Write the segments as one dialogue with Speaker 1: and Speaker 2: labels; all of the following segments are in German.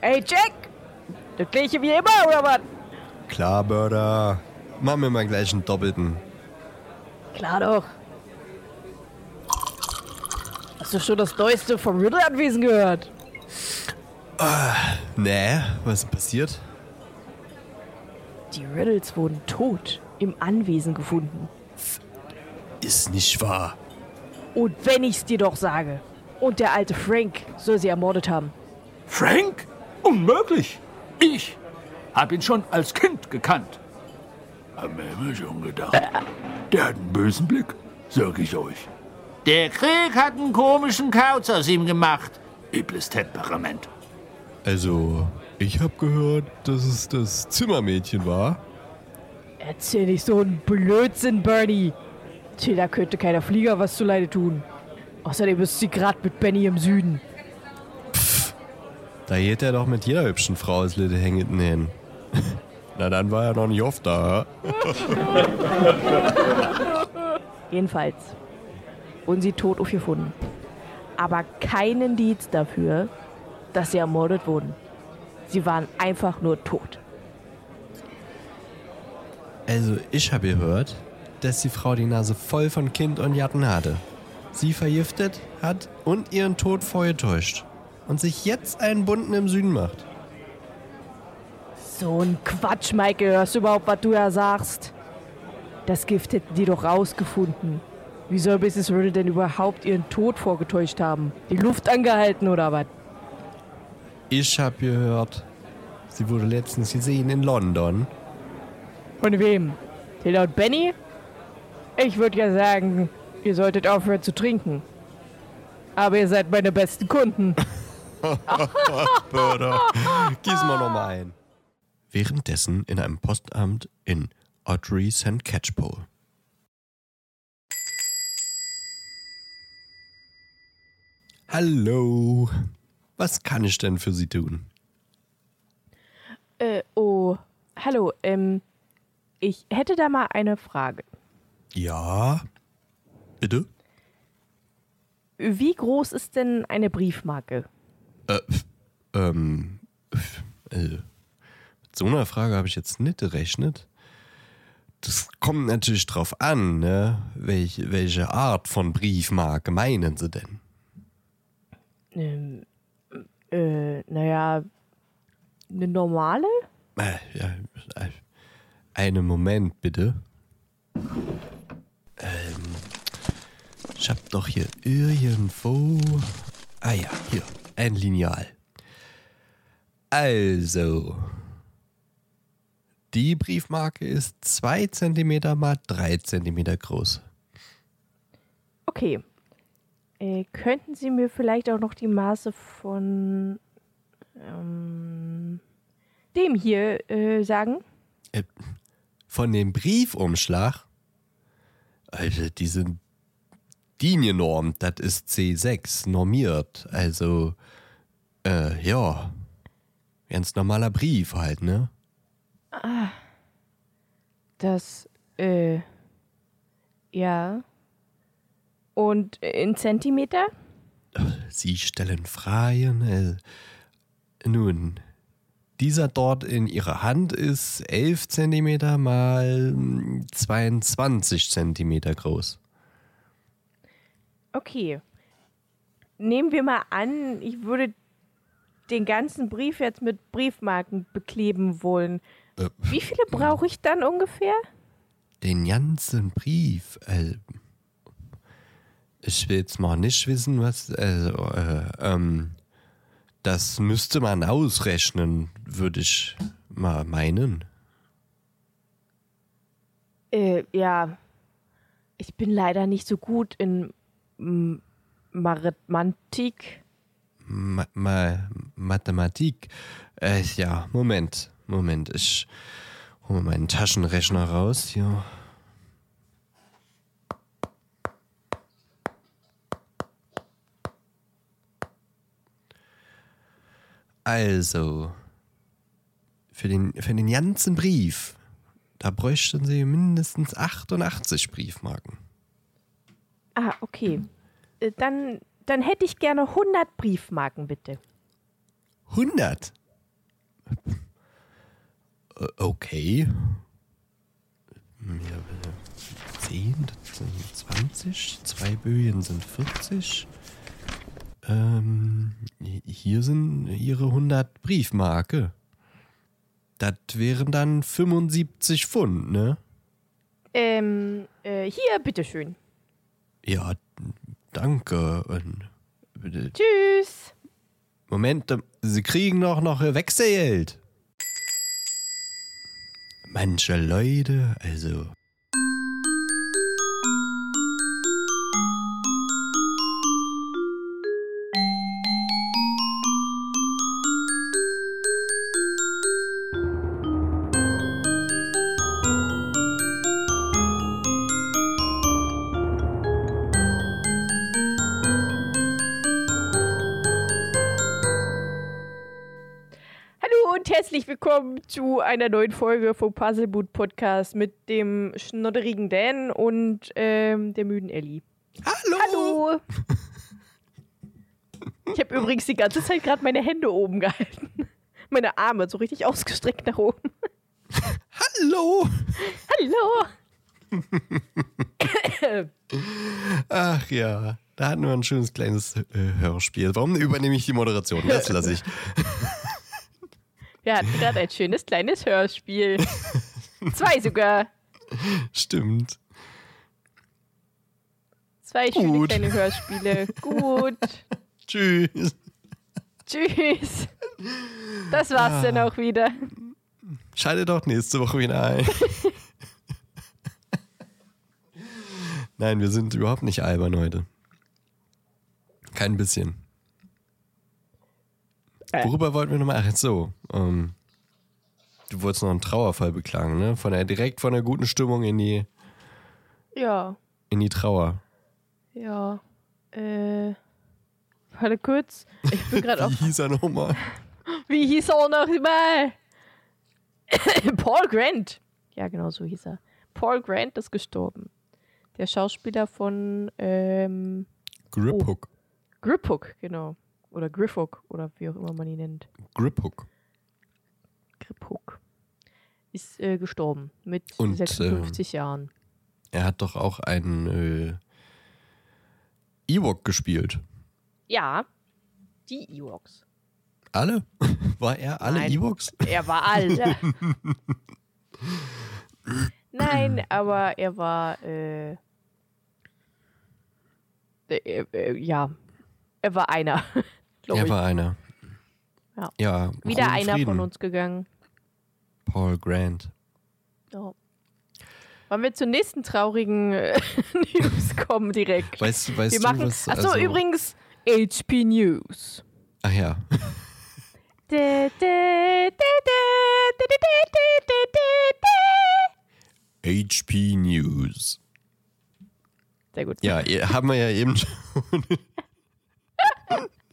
Speaker 1: Ey, Jack! Das gleiche wie immer, oder was?
Speaker 2: Klar, Börder. Mach mir mal gleich einen doppelten.
Speaker 1: Klar doch. Hast du schon das Neueste vom Riddle-Anwesen gehört?
Speaker 2: Nee, was ist passiert?
Speaker 1: Die Riddles wurden tot im Anwesen gefunden.
Speaker 2: Ist nicht wahr.
Speaker 1: Und wenn ich's dir doch sage. Und der alte Frank soll sie ermordet haben.
Speaker 3: Frank? Unmöglich. Ich hab ihn schon als Kind gekannt. Hab mir immer schon gedacht. Der hat einen bösen Blick, sag ich euch. Der Krieg hat einen komischen Kauz aus ihm gemacht. Übles Temperament.
Speaker 2: Also, ich hab gehört, dass es das Zimmermädchen war.
Speaker 1: Erzähl nicht so einen Blödsinn, Bernie. Tilda könnte keiner Flieger was zuleide tun. Außerdem ist sie gerade mit Benny im Süden.
Speaker 2: Da geht er doch mit jeder hübschen Frau aus Littehängeten hin. Na, dann war er noch nicht oft da.
Speaker 1: Jedenfalls wurden sie tot aufgefunden. Aber kein Indiz dafür, dass sie ermordet wurden. Sie waren einfach nur tot.
Speaker 2: Also, ich habe gehört, dass die Frau die Nase voll von Kind und Jatten hatte. Sie vergiftet hat und ihren Tod vorgetäuscht. Und sich jetzt einen Bunten im Süden macht.
Speaker 1: So ein Quatsch, Michael. Hörst du überhaupt, was du ja sagst? Das Gift hätten die doch rausgefunden. Wie soll Mrs. Riddle denn überhaupt ihren Tod vorgetäuscht haben? Die Luft angehalten oder was?
Speaker 2: Ich habe gehört, sie wurde letztens gesehen in London.
Speaker 1: Von wem? Tilda und Benny? Ich würde ja sagen, ihr solltet aufhören zu trinken. Aber ihr seid meine besten Kunden.
Speaker 2: Börder, gieß mal noch mal ein. Währenddessen in einem Postamt in Audrey St. Catchpole. Hallo, was kann ich denn für Sie tun?
Speaker 1: Äh, oh, hallo, ähm, ich hätte da mal eine Frage.
Speaker 2: Ja, bitte?
Speaker 1: Wie groß ist denn eine Briefmarke?
Speaker 2: Ähm, äh, mit so einer Frage habe ich jetzt nicht gerechnet. Das kommt natürlich drauf an, ne? Welche, welche Art von Briefmarke meinen Sie denn?
Speaker 1: Ähm, äh, naja, eine normale?
Speaker 2: Äh, ja, äh, einen Moment bitte. Ähm, ich hab doch hier irgendwo. Ah ja, hier, ein Lineal. Also, die Briefmarke ist 2 cm mal 3 cm groß.
Speaker 1: Okay. Äh, könnten Sie mir vielleicht auch noch die Maße von ähm, dem hier äh, sagen?
Speaker 2: Äh, von dem Briefumschlag, also die sind DIN-genormt, das ist C6 normiert. Also, äh, ja, ganz normaler Brief halt, ne?
Speaker 1: Das, äh, ja. Und in Zentimeter?
Speaker 2: Sie stellen Fragen. Äh, nun, dieser dort in Ihrer Hand ist 11 cm mal mm, 22 cm groß.
Speaker 1: Okay. Nehmen wir mal an, ich würde den ganzen Brief jetzt mit Briefmarken bekleben wollen.
Speaker 2: Äh,
Speaker 1: Wie viele brauche ich dann ungefähr?
Speaker 2: den ganzen Brief. Äh, ich will jetzt mal nicht wissen, was. Also, äh, ähm, das müsste man ausrechnen, würde ich mal meinen.
Speaker 1: Äh, ja. Ich bin leider nicht so gut in Mathematik.
Speaker 2: Ma ma Mathematik. Äh, ja, Moment, Moment. Ich hole meinen Taschenrechner raus. Hier. Also, für den, für den ganzen Brief, da bräuchten Sie mindestens 88 Briefmarken.
Speaker 1: Ah, okay. Äh, Dann, dann hätte ich gerne 100 Briefmarken, bitte.
Speaker 2: 100? Äh, Okay. Ja, äh, 10, das sind 20, zwei Böjen sind 40. Ähm, hier sind ihre 100 Briefmarke. Das wären dann 75 Pfund, ne?
Speaker 1: Ähm, äh, hier, bitteschön.
Speaker 2: Ja, danke. Und,
Speaker 1: Tschüss.
Speaker 2: Moment, ähm, Sie kriegen doch noch Ihr Wechselgeld. Manche Leute, also.
Speaker 1: Herzlich willkommen zu einer neuen Folge vom Puzzleboot Podcast mit dem schnodderigen Dan und ähm, der müden Ellie.
Speaker 2: Hallo!
Speaker 1: Hallo! Ich habe übrigens die ganze Zeit gerade meine Hände oben gehalten. Meine Arme so richtig ausgestreckt nach oben.
Speaker 2: Hallo!
Speaker 1: Hallo!
Speaker 2: Ach ja, da hatten wir ein schönes kleines äh, Hörspiel. Warum übernehme ich die Moderation? Das lasse ich.
Speaker 1: Wir hatten gerade ein schönes kleines Hörspiel. Zwei sogar.
Speaker 2: Stimmt.
Speaker 1: Zwei schöne
Speaker 2: Gut.
Speaker 1: kleine Hörspiele. Gut.
Speaker 2: Tschüss.
Speaker 1: Tschüss. Das war's dann auch wieder.
Speaker 2: Schalte doch nächste Woche wieder ein. Nein, wir sind überhaupt nicht albern heute. Kein bisschen.
Speaker 1: Äh.
Speaker 2: Worüber wollten wir nochmal? Ach, so. Ähm, du wolltest noch einen Trauerfall beklagen, ne? Von der, direkt von der guten Stimmung in die,
Speaker 1: Ja,
Speaker 2: in die Trauer.
Speaker 1: ja. Äh. Warte kurz. Ich bin gerade auf.
Speaker 2: Wie hieß er nochmal?
Speaker 1: Wie hieß er noch mal? Paul Grant. Ja, genau so hieß er. Paul Grant ist gestorben. Der Schauspieler von ähm,
Speaker 2: Grip Hook.
Speaker 1: Grip Hook, genau. Oder Griff Hook oder wie auch immer man ihn nennt.
Speaker 2: Grip Hook.
Speaker 1: Grip Hook. Ist äh, gestorben mit
Speaker 2: Und,
Speaker 1: 56 Jahren.
Speaker 2: Er hat doch auch einen äh, Ewok gespielt.
Speaker 1: Ja, die Ewoks.
Speaker 2: Alle? War er alle
Speaker 1: Nein.
Speaker 2: Ewoks?
Speaker 1: Er war alt. Nein, aber er war, äh, äh, äh, ja, er war einer. Glaube
Speaker 2: er war einer.
Speaker 1: Ja.
Speaker 2: ja
Speaker 1: Wieder einer
Speaker 2: Frieden.
Speaker 1: von uns gegangen.
Speaker 2: Paul Grant.
Speaker 1: Oh. Wollen wir zur nächsten traurigen äh, News kommen direkt?
Speaker 2: Weißt, weißt
Speaker 1: wir machen, du,
Speaker 2: was...
Speaker 1: Achso,
Speaker 2: also,
Speaker 1: übrigens, HP News.
Speaker 2: Ach ja. HP News.
Speaker 1: Sehr gut.
Speaker 2: Ja, haben wir ja eben schon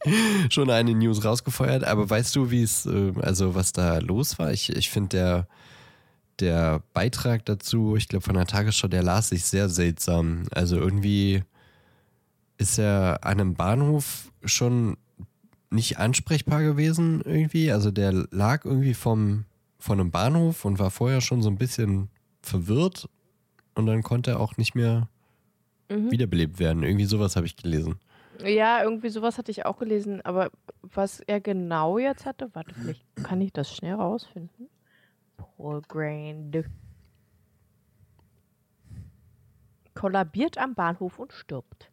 Speaker 2: schon eine News rausgefeuert, aber weißt du, wie es, äh, also was da los war? Ich, ich finde der, der Beitrag dazu, ich glaube von der Tagesschau, der las sich sehr seltsam. Also irgendwie ist er an einem Bahnhof schon nicht ansprechbar gewesen irgendwie. Also der lag irgendwie vom, von einem Bahnhof und war vorher schon so ein bisschen verwirrt und dann konnte er auch nicht mehr
Speaker 1: Mhm.
Speaker 2: wiederbelebt werden. Irgendwie sowas habe ich gelesen.
Speaker 1: Ja, irgendwie sowas hatte ich auch gelesen, aber was er genau jetzt hatte, warte, vielleicht kann ich das schnell rausfinden. Paul Grant. Kollabiert am Bahnhof und stirbt.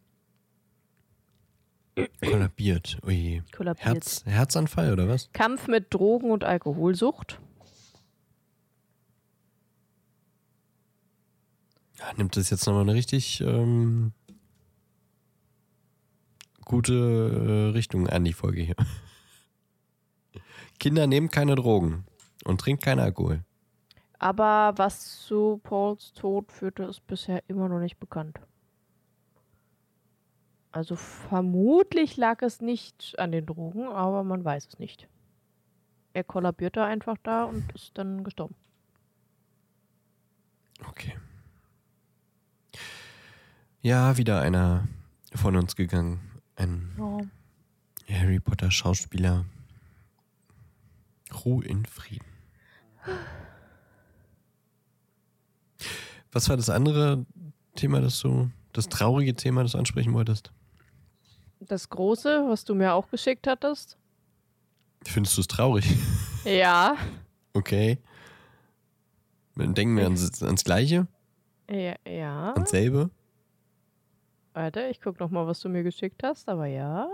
Speaker 2: Kollabiert. Ui.
Speaker 1: Kollabiert.
Speaker 2: Herz, Herzanfall oder was?
Speaker 1: Kampf mit Drogen- und Alkoholsucht.
Speaker 2: Ja, nimmt das jetzt nochmal eine richtig ähm, gute äh, Richtung an, die Folge hier. Kinder nehmen keine Drogen und trinken keinen Alkohol.
Speaker 1: Aber was zu Pauls Tod führte, ist bisher immer noch nicht bekannt. Also vermutlich lag es nicht an den Drogen, aber man weiß es nicht. Er kollabierte einfach da und ist dann gestorben.
Speaker 2: Okay. Ja, wieder einer von uns gegangen. Ein
Speaker 1: Ja.
Speaker 2: Harry Potter Schauspieler. Ruhe in Frieden. Was war das andere Thema, das du, das traurige Thema, das du ansprechen wolltest?
Speaker 1: Das große, was du mir auch geschickt hattest?
Speaker 2: Findest du es traurig?
Speaker 1: Ja.
Speaker 2: Okay. Dann denken wir ans, ans Gleiche,
Speaker 1: Ja. ja.
Speaker 2: ans selbe.
Speaker 1: Warte, ich guck noch mal, was du mir geschickt hast, aber ja.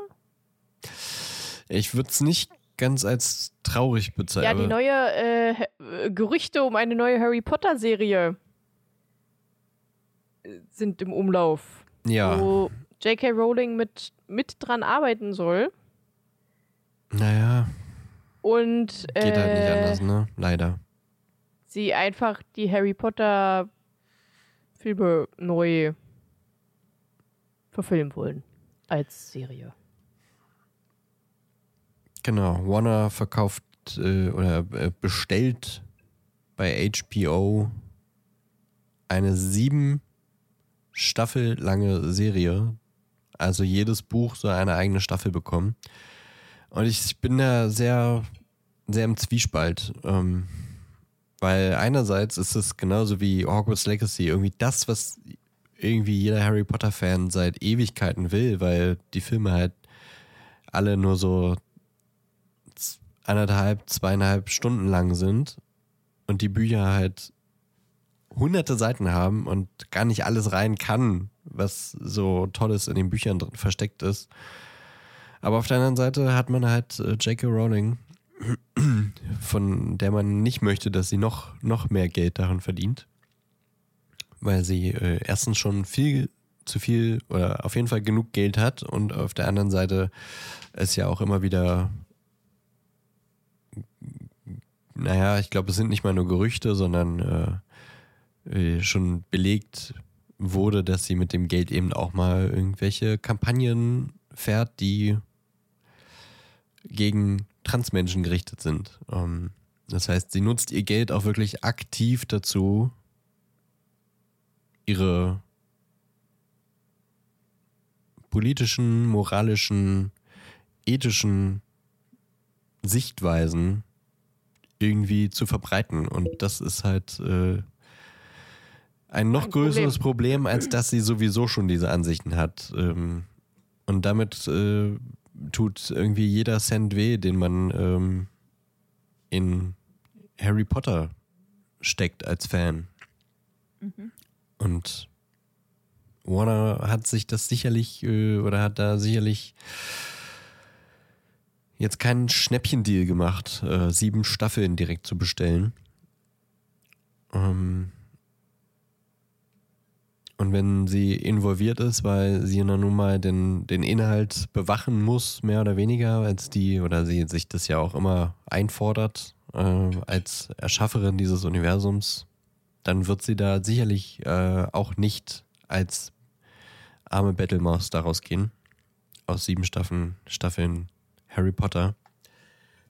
Speaker 2: Ich würde es nicht ganz als traurig bezeichnen.
Speaker 1: Ja, die neue äh, äh, Gerüchte um eine neue Harry Potter Serie äh, sind im Umlauf,
Speaker 2: Ja,
Speaker 1: wo J.K. Rowling mit, mit dran arbeiten soll.
Speaker 2: naja,
Speaker 1: Und
Speaker 2: geht halt nicht
Speaker 1: äh,
Speaker 2: anders, ne? Leider.
Speaker 1: sie einfach die Harry Potter Filme neu verfilmen wollen. Als Serie.
Speaker 2: Genau, Warner verkauft äh, oder äh, bestellt bei HBO eine sieben Staffel lange Serie. Also jedes Buch soll eine eigene Staffel bekommen. Und ich bin da sehr, sehr im Zwiespalt. Ähm, weil einerseits ist es genauso wie Hogwarts Legacy irgendwie das, was irgendwie jeder Harry Potter-Fan seit Ewigkeiten will, weil die Filme halt alle nur so anderthalb, zweieinhalb Stunden lang sind und die Bücher halt hunderte Seiten haben und gar nicht alles rein kann, was so Tolles in den Büchern drin versteckt ist. Aber auf der anderen Seite hat man halt äh, J.K. Rowling, von der man nicht möchte, dass sie noch, noch mehr Geld daran verdient. Weil sie äh, erstens schon viel zu viel oder auf jeden Fall genug Geld hat und auf der anderen Seite es ja auch immer wieder naja, ich glaube, es sind nicht mal nur Gerüchte, sondern äh, äh, schon belegt wurde, dass sie mit dem Geld eben auch mal irgendwelche Kampagnen fährt, die gegen Transmenschen gerichtet sind. Ähm, das heißt, sie nutzt ihr Geld auch wirklich aktiv dazu, ihre politischen, moralischen, ethischen Sichtweisen irgendwie zu verbreiten. Und das ist halt äh, ein noch
Speaker 1: Ein
Speaker 2: größeres Problem. als dass sie sowieso schon diese Ansichten hat. Ähm, und damit äh, tut irgendwie jeder Cent weh, den man ähm, in Harry Potter steckt als Fan. Und Warner hat sich das sicherlich äh, oder hat da sicherlich jetzt keinen Schnäppchendeal gemacht, äh, sieben Staffeln direkt zu bestellen. Ähm und wenn sie involviert ist, weil sie dann nun mal den, den Inhalt bewachen muss, mehr oder weniger, als die, oder sie sich das ja auch immer einfordert, äh, als Erschafferin dieses Universums, dann wird sie da sicherlich äh, auch nicht als arme Battlemaus daraus gehen. Aus sieben Staffeln, Staffeln Harry Potter.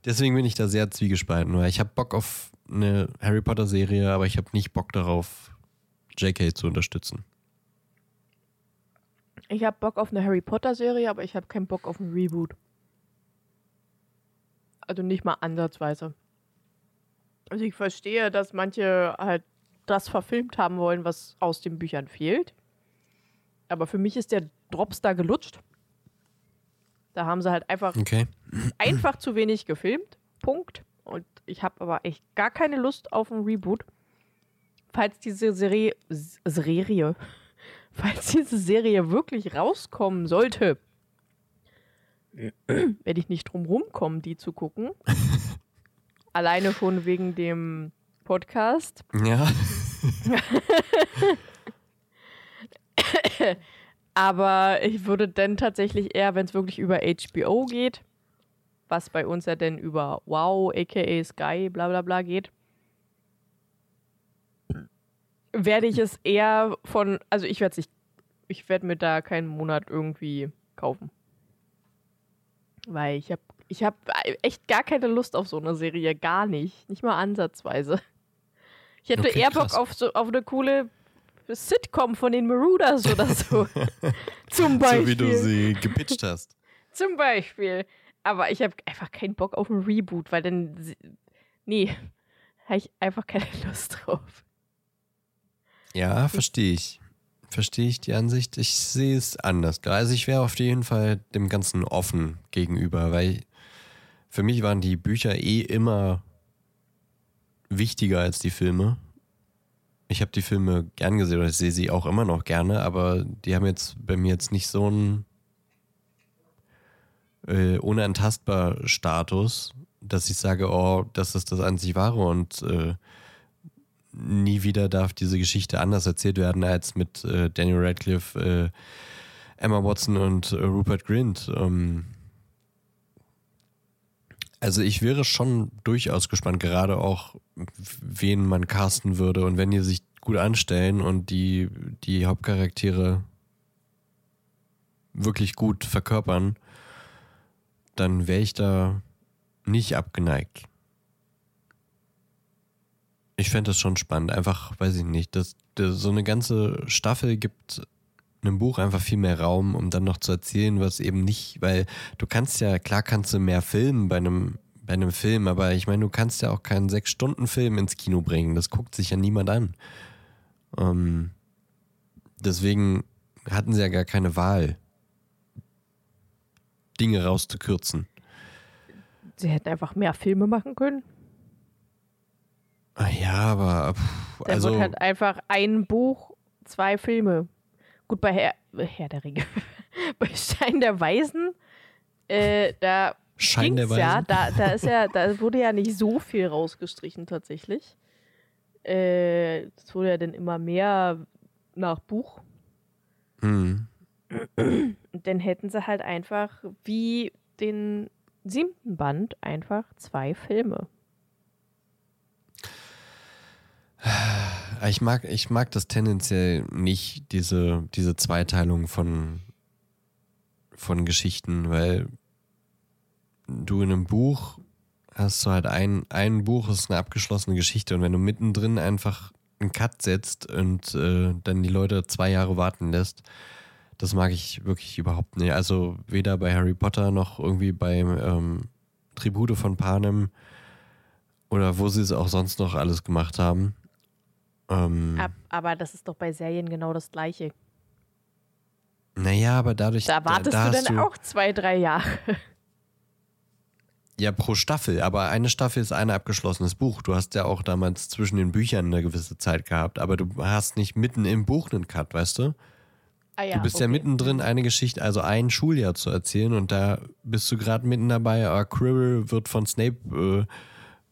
Speaker 2: Deswegen bin ich da sehr zwiegespalten, weil ich habe Bock auf eine Harry Potter Serie, aber ich habe nicht Bock darauf, JK zu unterstützen.
Speaker 1: Ich habe Bock auf eine Harry Potter Serie, aber ich habe keinen Bock auf ein Reboot. Also nicht mal ansatzweise. Also ich verstehe, dass manche halt das verfilmt haben wollen, was aus den Büchern fehlt. Aber für mich ist der Drops da gelutscht. Da haben sie halt einfach,
Speaker 2: Okay.
Speaker 1: einfach zu wenig gefilmt. Punkt. Und ich habe aber echt gar keine Lust auf ein Reboot. Falls diese Serie, Serie, falls diese Serie wirklich rauskommen sollte, werde ich nicht drum rumkommen, die zu gucken. Alleine schon wegen dem Podcast.
Speaker 2: Ja.
Speaker 1: Aber ich würde dann tatsächlich eher, wenn es wirklich über HBO geht, was bei uns ja dann über Wow, aka Sky, bla bla bla geht, werde ich es eher von, also ich werde es nicht, ich werde mir da keinen Monat irgendwie kaufen. Weil ich habe ich hab echt gar keine Lust auf so eine Serie, gar nicht. Nicht mal ansatzweise. Ich hätte
Speaker 2: Okay,
Speaker 1: eher Bock
Speaker 2: krass.
Speaker 1: auf, so, auf eine coole Sitcom von den Marauders oder so. Zum Beispiel.
Speaker 2: So wie du sie gepitcht hast.
Speaker 1: Zum Beispiel. Aber ich habe einfach keinen Bock auf ein Reboot, weil dann. Nee, habe ich einfach keine Lust drauf.
Speaker 2: Ja, verstehe ich. Verstehe ich die Ansicht. Ich sehe es anders. Also ich wäre auf jeden Fall dem Ganzen offen gegenüber, weil für mich waren die Bücher eh immer wichtiger als die Filme. Ich habe die Filme gern gesehen oder ich sehe sie auch immer noch gerne, aber die haben jetzt bei mir jetzt nicht so einen äh, unantastbar Status, dass ich sage, oh, das ist das einzig wahre und äh, nie wieder darf diese Geschichte anders erzählt werden als mit äh, Daniel Radcliffe, äh, Emma Watson und äh, Rupert Grint. Ähm, also ich wäre schon durchaus gespannt, gerade auch, wen man casten würde und wenn die sich gut anstellen und die, die Hauptcharaktere wirklich gut verkörpern, dann wäre ich da nicht abgeneigt. Ich fände das schon spannend. Einfach, weiß ich nicht, dass, dass so eine ganze Staffel gibt einem Buch einfach viel mehr Raum, um dann noch zu erzählen, was eben nicht, weil du kannst ja, klar kannst du mehr filmen bei einem, bei einem Film, aber ich meine, du kannst ja auch keinen Sechs-Stunden-Film ins Kino bringen. Das guckt sich ja niemand an. Ähm, deswegen hatten sie ja gar keine Wahl, Dinge rauszukürzen.
Speaker 1: Sie hätten einfach mehr Filme machen können.
Speaker 2: Ah ja, aber pff, also
Speaker 1: wird halt einfach ein Buch, zwei Filme. Gut, bei Herr, Herr der Ringe. bei Stein der Weisen, äh, da
Speaker 2: Schein der
Speaker 1: ging's ja,
Speaker 2: Weisen.
Speaker 1: da, da ist ja, da wurde ja nicht so viel rausgestrichen tatsächlich. Äh, das wurde ja dann immer mehr nach Buch.
Speaker 2: Hm.
Speaker 1: Und dann hätten sie halt einfach wie den siebten Band einfach zwei Filme.
Speaker 2: Ich mag, ich mag das tendenziell nicht, diese, diese Zweiteilung von, von Geschichten, weil du in einem Buch hast du halt ein, ein Buch, ist eine abgeschlossene Geschichte und wenn du mittendrin einfach einen Cut setzt und äh, dann die Leute zwei Jahre warten lässt, das mag ich wirklich überhaupt nicht. Also weder bei Harry Potter noch irgendwie beim ähm, Tribute von Panem oder wo sie es auch sonst noch alles gemacht haben. Ähm,
Speaker 1: Ab, aber das ist doch bei Serien genau das Gleiche.
Speaker 2: Naja, aber dadurch.
Speaker 1: Da wartest
Speaker 2: da
Speaker 1: du
Speaker 2: hast
Speaker 1: dann auch zwei, drei Jahre.
Speaker 2: Ja, pro Staffel, aber eine Staffel ist ein abgeschlossenes Buch. Du hast ja auch damals zwischen den Büchern eine gewisse Zeit gehabt, aber du hast nicht mitten im Buch einen Cut, weißt du?
Speaker 1: Ah, ja,
Speaker 2: du bist ja
Speaker 1: okay.
Speaker 2: mittendrin, eine Geschichte, also ein Schuljahr zu erzählen und da bist du gerade mitten dabei, ah, Quirrell wird von Snape äh,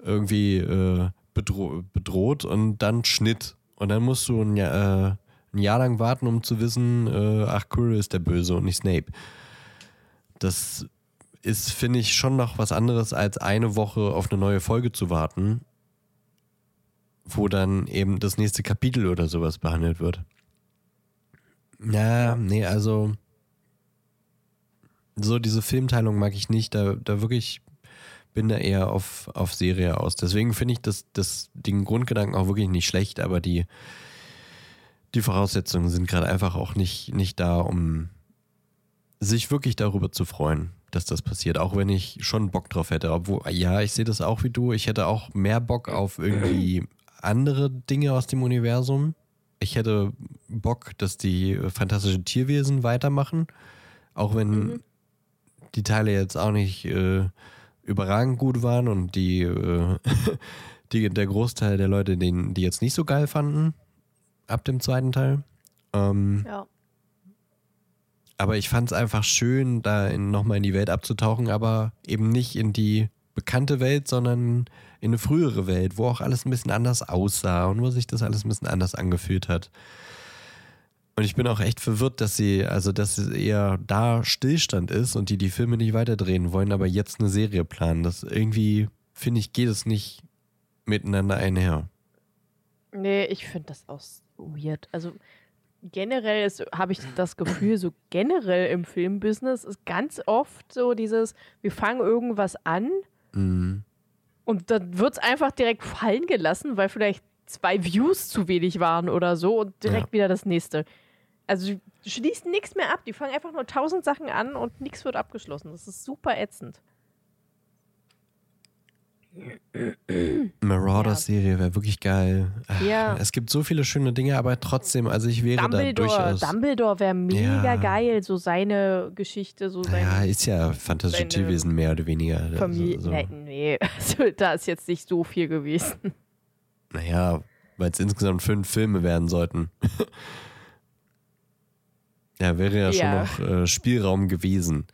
Speaker 2: irgendwie äh, bedro bedroht und dann Schnitt. Und dann musst du ein Jahr, äh, ein Jahr lang warten, um zu wissen, äh, ach, Quirrell ist der Böse und nicht Snape. Das ist, finde ich, schon noch was anderes, als eine Woche auf eine neue Folge zu warten, wo dann eben das nächste Kapitel oder sowas behandelt wird. Ja, nee, also so diese Filmteilung mag ich nicht. Da, da wirklich bin da eher auf, auf Serie aus. Deswegen finde ich das, das, den Grundgedanken auch wirklich nicht schlecht, aber die, die Voraussetzungen sind gerade einfach auch nicht, nicht da, um sich wirklich darüber zu freuen, dass das passiert. Auch wenn ich schon Bock drauf hätte. Obwohl, ja, ich sehe das auch wie du. Ich hätte auch mehr Bock auf irgendwie andere Dinge aus dem Universum. Ich hätte Bock, dass die äh, fantastische Tierwesen weitermachen. Auch wenn
Speaker 1: Mhm.
Speaker 2: die Teile jetzt auch nicht äh, überragend gut waren und die, äh, die der Großteil der Leute, den, die jetzt nicht so geil fanden, ab dem zweiten Teil. Ähm,
Speaker 1: Ja.
Speaker 2: aber ich fand es einfach schön, da nochmal in die Welt abzutauchen, aber eben nicht in die bekannte Welt, sondern in eine frühere Welt, wo auch alles ein bisschen anders aussah und wo sich das alles ein bisschen anders angefühlt hat. Und ich bin auch echt verwirrt, dass sie, also dass es eher da Stillstand ist und die die Filme nicht weiterdrehen wollen, aber jetzt eine Serie planen. Das irgendwie, finde ich, geht es nicht miteinander einher.
Speaker 1: Nee, ich finde das auch weird. Also generell habe ich das Gefühl, so generell im Filmbusiness ist ganz oft so dieses, wir fangen irgendwas an
Speaker 2: Mhm.
Speaker 1: und dann wird es einfach direkt fallen gelassen, weil vielleicht zwei Views zu wenig waren oder so und direkt
Speaker 2: Ja.
Speaker 1: wieder das nächste. Also die schließen nichts mehr ab. Die fangen einfach nur tausend Sachen an und nichts wird abgeschlossen. Das ist super ätzend.
Speaker 2: Marauders-Serie wäre wirklich geil. Ach,
Speaker 1: Ja.
Speaker 2: Es gibt so viele schöne Dinge, aber trotzdem, also ich wäre da
Speaker 1: Dumbledore,
Speaker 2: durchaus.
Speaker 1: Dumbledore wäre mega
Speaker 2: Ja.
Speaker 1: geil, so seine Geschichte, so seine
Speaker 2: Ja, ist ja Fantasiewesen mehr oder weniger. Also,
Speaker 1: Familie.
Speaker 2: so.
Speaker 1: Nein, nee, also, da ist jetzt nicht so viel gewesen.
Speaker 2: Naja, weil es insgesamt fünf Filme werden sollten. ja, wäre ja,
Speaker 1: Ja.
Speaker 2: schon noch äh, Spielraum gewesen.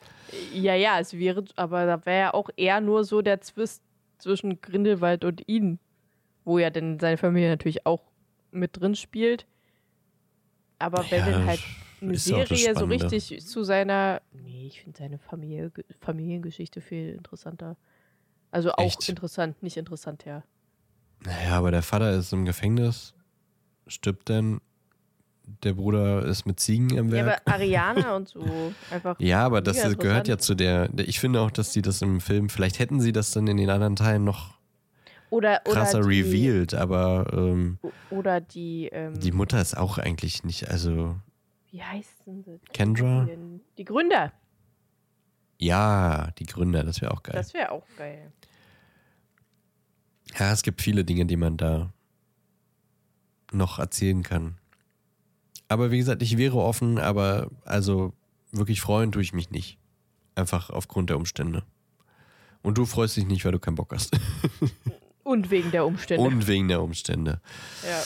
Speaker 1: Ja, ja, es wäre, aber da wäre ja auch eher nur so der Zwist zwischen Grindelwald und ihn, wo ja dann seine Familie natürlich auch mit drin spielt. Aber wenn
Speaker 2: Ja,
Speaker 1: dann halt eine Serie so richtig zu seiner. Nee, ich finde seine Familie, Familiengeschichte viel interessanter. Also auch
Speaker 2: Echt?
Speaker 1: interessant, nicht interessant, ja.
Speaker 2: Naja, aber der Vater ist im Gefängnis, stirbt dann, der Bruder ist mit Ziegen im
Speaker 1: Ja,
Speaker 2: Werk.
Speaker 1: aber Ariana und so einfach.
Speaker 2: Ja, aber das gehört ja zu der. Ich finde auch, dass die das im Film, vielleicht hätten sie das dann in den anderen Teilen noch
Speaker 1: Oder, oder
Speaker 2: krasser
Speaker 1: die,
Speaker 2: revealed, aber ähm,
Speaker 1: Oder die. Ähm,
Speaker 2: die Mutter ist auch eigentlich nicht, also
Speaker 1: wie heißt denn sie?
Speaker 2: Kendra?
Speaker 1: Die Gründer.
Speaker 2: ja, die Gründer, das wäre auch geil.
Speaker 1: Das wäre auch geil.
Speaker 2: Ja, es gibt viele Dinge, die man da noch erzählen kann. Aber wie gesagt, ich wäre offen, aber also wirklich freuen tue ich mich nicht. Einfach aufgrund der Umstände. Und du freust dich nicht, weil du keinen Bock hast.
Speaker 1: Und wegen der Umstände.
Speaker 2: Und wegen der Umstände.
Speaker 1: ja.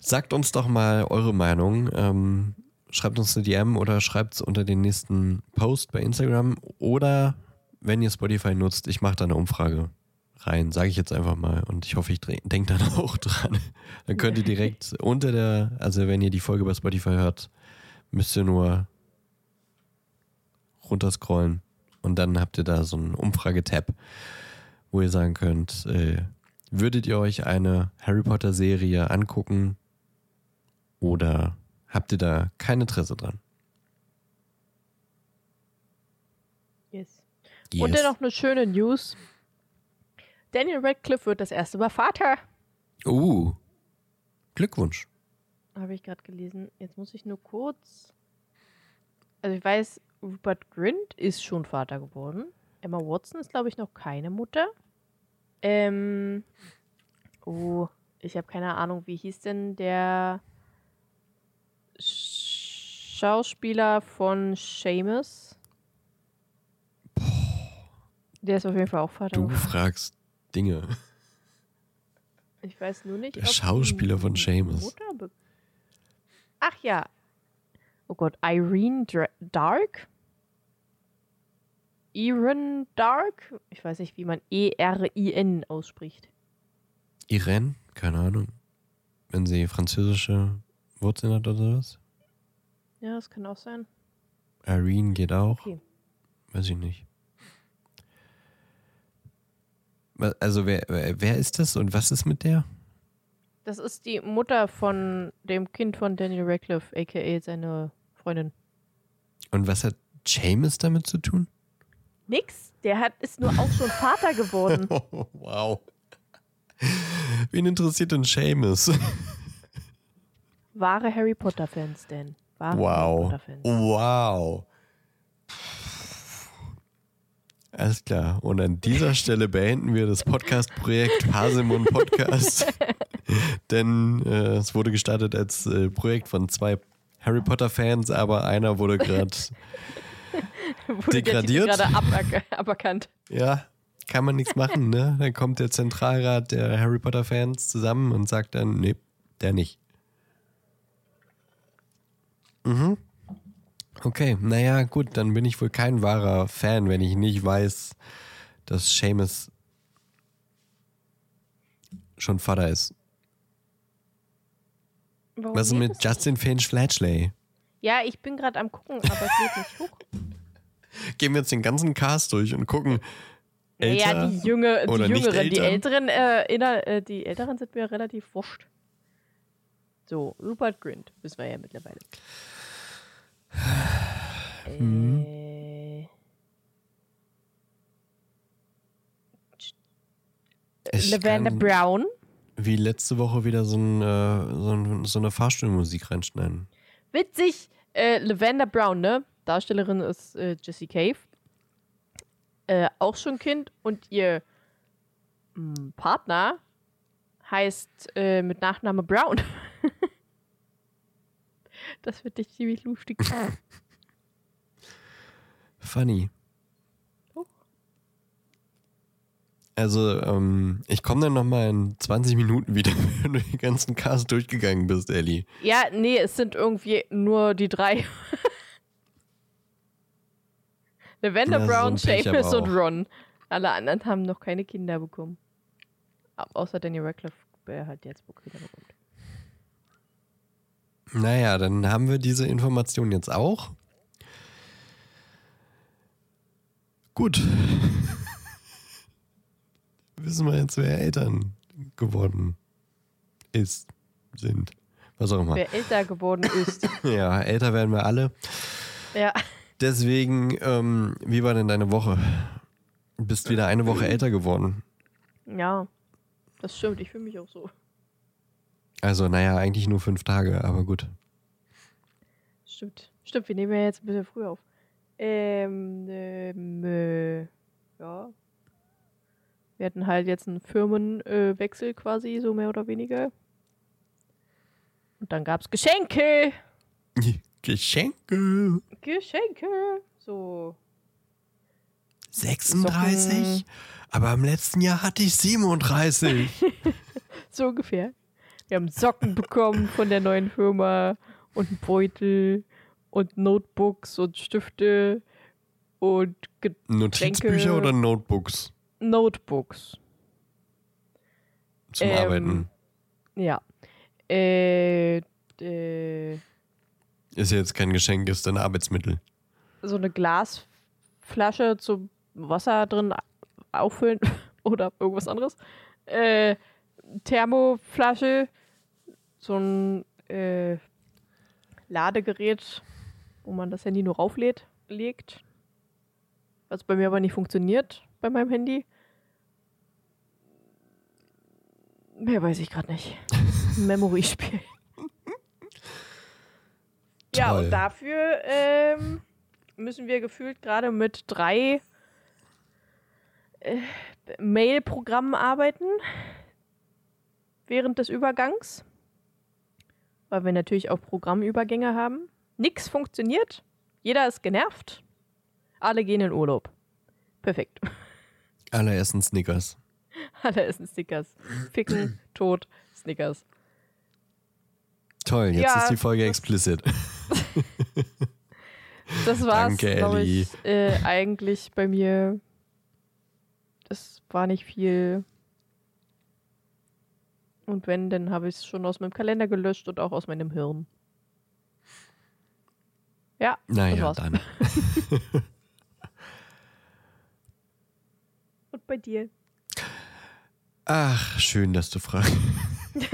Speaker 2: Sagt uns doch mal eure Meinung. Ähm, schreibt uns eine DM oder schreibt es unter den nächsten Post bei Instagram. Oder wenn ihr Spotify nutzt, ich mache da eine Umfrage rein, sage ich jetzt einfach mal. Und ich hoffe, ich denke dann auch dran. Dann könnt ihr direkt unter der, also wenn ihr die Folge bei Spotify hört, müsst ihr nur runterscrollen und dann habt ihr da so einen Umfragetab, wo ihr sagen könnt, äh, würdet ihr euch eine Harry Potter Serie angucken oder habt ihr da kein Interesse dran?
Speaker 1: Yes. Und dann noch eine schöne News. Daniel Radcliffe wird das erste Mal Vater.
Speaker 2: Uh, Glückwunsch.
Speaker 1: Habe ich gerade gelesen. Jetzt muss ich nur kurz. Also ich weiß, Rupert Grint ist schon Vater geworden. Emma Watson ist, glaube ich, noch keine Mutter. Ähm. Oh, ich habe keine Ahnung, wie hieß denn der Schauspieler von Seamus? Der ist auf jeden Fall auch Vater.
Speaker 2: Du fragst Dinge.
Speaker 1: Ich weiß nur nicht.
Speaker 2: Der Schauspieler von Seamus.
Speaker 1: Ach ja. Oh Gott, Irene Dra Dark? Irene Dark? Ich weiß nicht, wie man E-R-I-N ausspricht.
Speaker 2: Irene? Keine Ahnung. Wenn sie französische Wurzeln hat oder sowas.
Speaker 1: Ja, das kann auch sein.
Speaker 2: Irene geht auch.
Speaker 1: Okay.
Speaker 2: Weiß ich nicht. Also wer, wer ist das und was ist mit der?
Speaker 1: Das ist die Mutter von dem Kind von Daniel Radcliffe, a.k.a. seine Freundin.
Speaker 2: Und was hat Seamus damit zu tun?
Speaker 1: Nix. Der hat, ist nur auch schon Vater geworden.
Speaker 2: Oh, wow. Wen interessiert denn Seamus?
Speaker 1: Wahre Harry Potter-Fans denn. Wahre Harry
Speaker 2: Wow.
Speaker 1: Potter-Fans.
Speaker 2: Wow. Alles klar. Und an dieser Stelle beenden wir das Podcast-Projekt Haselmund Podcast. Denn äh, es wurde gestartet als äh, Projekt von zwei Harry Potter-Fans, aber einer wurde gerade, Degradiert?
Speaker 1: Gerade aberk aberkannt.
Speaker 2: ja, kann man nichts machen, ne? Dann kommt der Zentralrat der Harry Potter-Fans zusammen und sagt dann, nee, der nicht. Mhm. Okay, naja, gut, dann bin ich wohl kein wahrer Fan, wenn ich nicht weiß, dass Seamus schon Vater ist.
Speaker 1: Warum
Speaker 2: Was ist mit
Speaker 1: das
Speaker 2: Justin Finch Fletchley?
Speaker 1: Ja, ich bin gerade am gucken, aber es geht nicht hoch.
Speaker 2: Gehen wir jetzt den ganzen Cast durch und gucken. Älter
Speaker 1: ja, die, Jünger, die Jüngeren, die? Älteren, äh, inner, äh, die Älteren sind mir relativ wurscht. So, Rupert Grint wissen wir ja mittlerweile.
Speaker 2: Hm. Ich
Speaker 1: Lavender
Speaker 2: kann
Speaker 1: Brown.
Speaker 2: Wie letzte Woche wieder so, ein, äh, so, ein, so eine Fahrstuhlmusik reinschneiden.
Speaker 1: Witzig, äh, Lavender Brown, ne? Darstellerin ist äh, Jessie Cave. Äh, auch schon Kind und ihr m, Partner heißt äh, mit Nachname Brown. das wird dich ziemlich lustig.
Speaker 2: Funny.
Speaker 1: Oh.
Speaker 2: Also, ähm, ich komme dann nochmal in 20 Minuten wieder, wenn du den ganzen Cast durchgegangen bist, Ellie.
Speaker 1: ja, nee, es sind irgendwie nur die drei. Lavender
Speaker 2: Ja, so
Speaker 1: Brown,
Speaker 2: aber
Speaker 1: und. Ron. Alle anderen haben noch keine Kinder bekommen. Au- Außer Daniel Radcliffe, der halt jetzt wohl Kinder bekommt.
Speaker 2: Naja, dann haben wir diese Information jetzt auch. Gut. Wissen wir jetzt, wer Eltern geworden ist, sind. Was auch immer.
Speaker 1: Wer älter geworden ist.
Speaker 2: Ja, älter werden wir alle.
Speaker 1: ja.
Speaker 2: Deswegen, ähm, wie war denn deine Woche? Du bist wieder eine Woche älter geworden.
Speaker 1: Ja, das stimmt. Ich fühle mich auch so.
Speaker 2: Also, naja, eigentlich nur fünf Tage, aber gut.
Speaker 1: Stimmt. Stimmt, wir nehmen ja jetzt ein bisschen früher auf. Ähm, ähm äh, ja. Wir hatten halt jetzt einen Firmenwechsel äh, quasi, so mehr oder weniger. Und dann gab's Geschenke.
Speaker 2: Geschenke.
Speaker 1: Geschenke. So.
Speaker 2: 36? Aber im letzten Jahr hatte ich 37.
Speaker 1: So ungefähr. Wir haben Socken bekommen von der neuen Firma und einen Beutel und Notebooks und Stifte und Ge
Speaker 2: Notizbücher oder Notebooks
Speaker 1: Notebooks.
Speaker 2: zum
Speaker 1: Ähm,
Speaker 2: Arbeiten?
Speaker 1: Ja. Äh, äh,
Speaker 2: Ist ja jetzt kein Geschenk, ist ein Arbeitsmittel.
Speaker 1: so eine Glasflasche zum Wasser drin auffüllen oder irgendwas anderes. Äh, Thermoflasche, so ein äh, Ladegerät, wo man das Handy nur rauflädt, legt. Was bei mir aber nicht funktioniert bei meinem Handy. Mehr weiß ich gerade nicht. Memory-Spiel. ja, und dafür ähm, müssen wir gefühlt gerade mit drei äh, Mail-Programmen arbeiten während des Übergangs. Weil wir natürlich auch Programmübergänge haben. Nix funktioniert. Jeder ist genervt. Alle gehen in Urlaub. Perfekt.
Speaker 2: Alle essen Snickers.
Speaker 1: Alle essen Snickers. Ficken, Tod, Snickers.
Speaker 2: Toll, jetzt
Speaker 1: Ja,
Speaker 2: ist die Folge explicit.
Speaker 1: Das war's, glaube ich, äh, eigentlich bei mir. Das war nicht viel. Und wenn, dann habe ich es schon aus meinem Kalender gelöscht und auch aus meinem Hirn. Ja,
Speaker 2: Naja, dann.
Speaker 1: Und bei dir?
Speaker 2: Ach, schön, dass du fragst.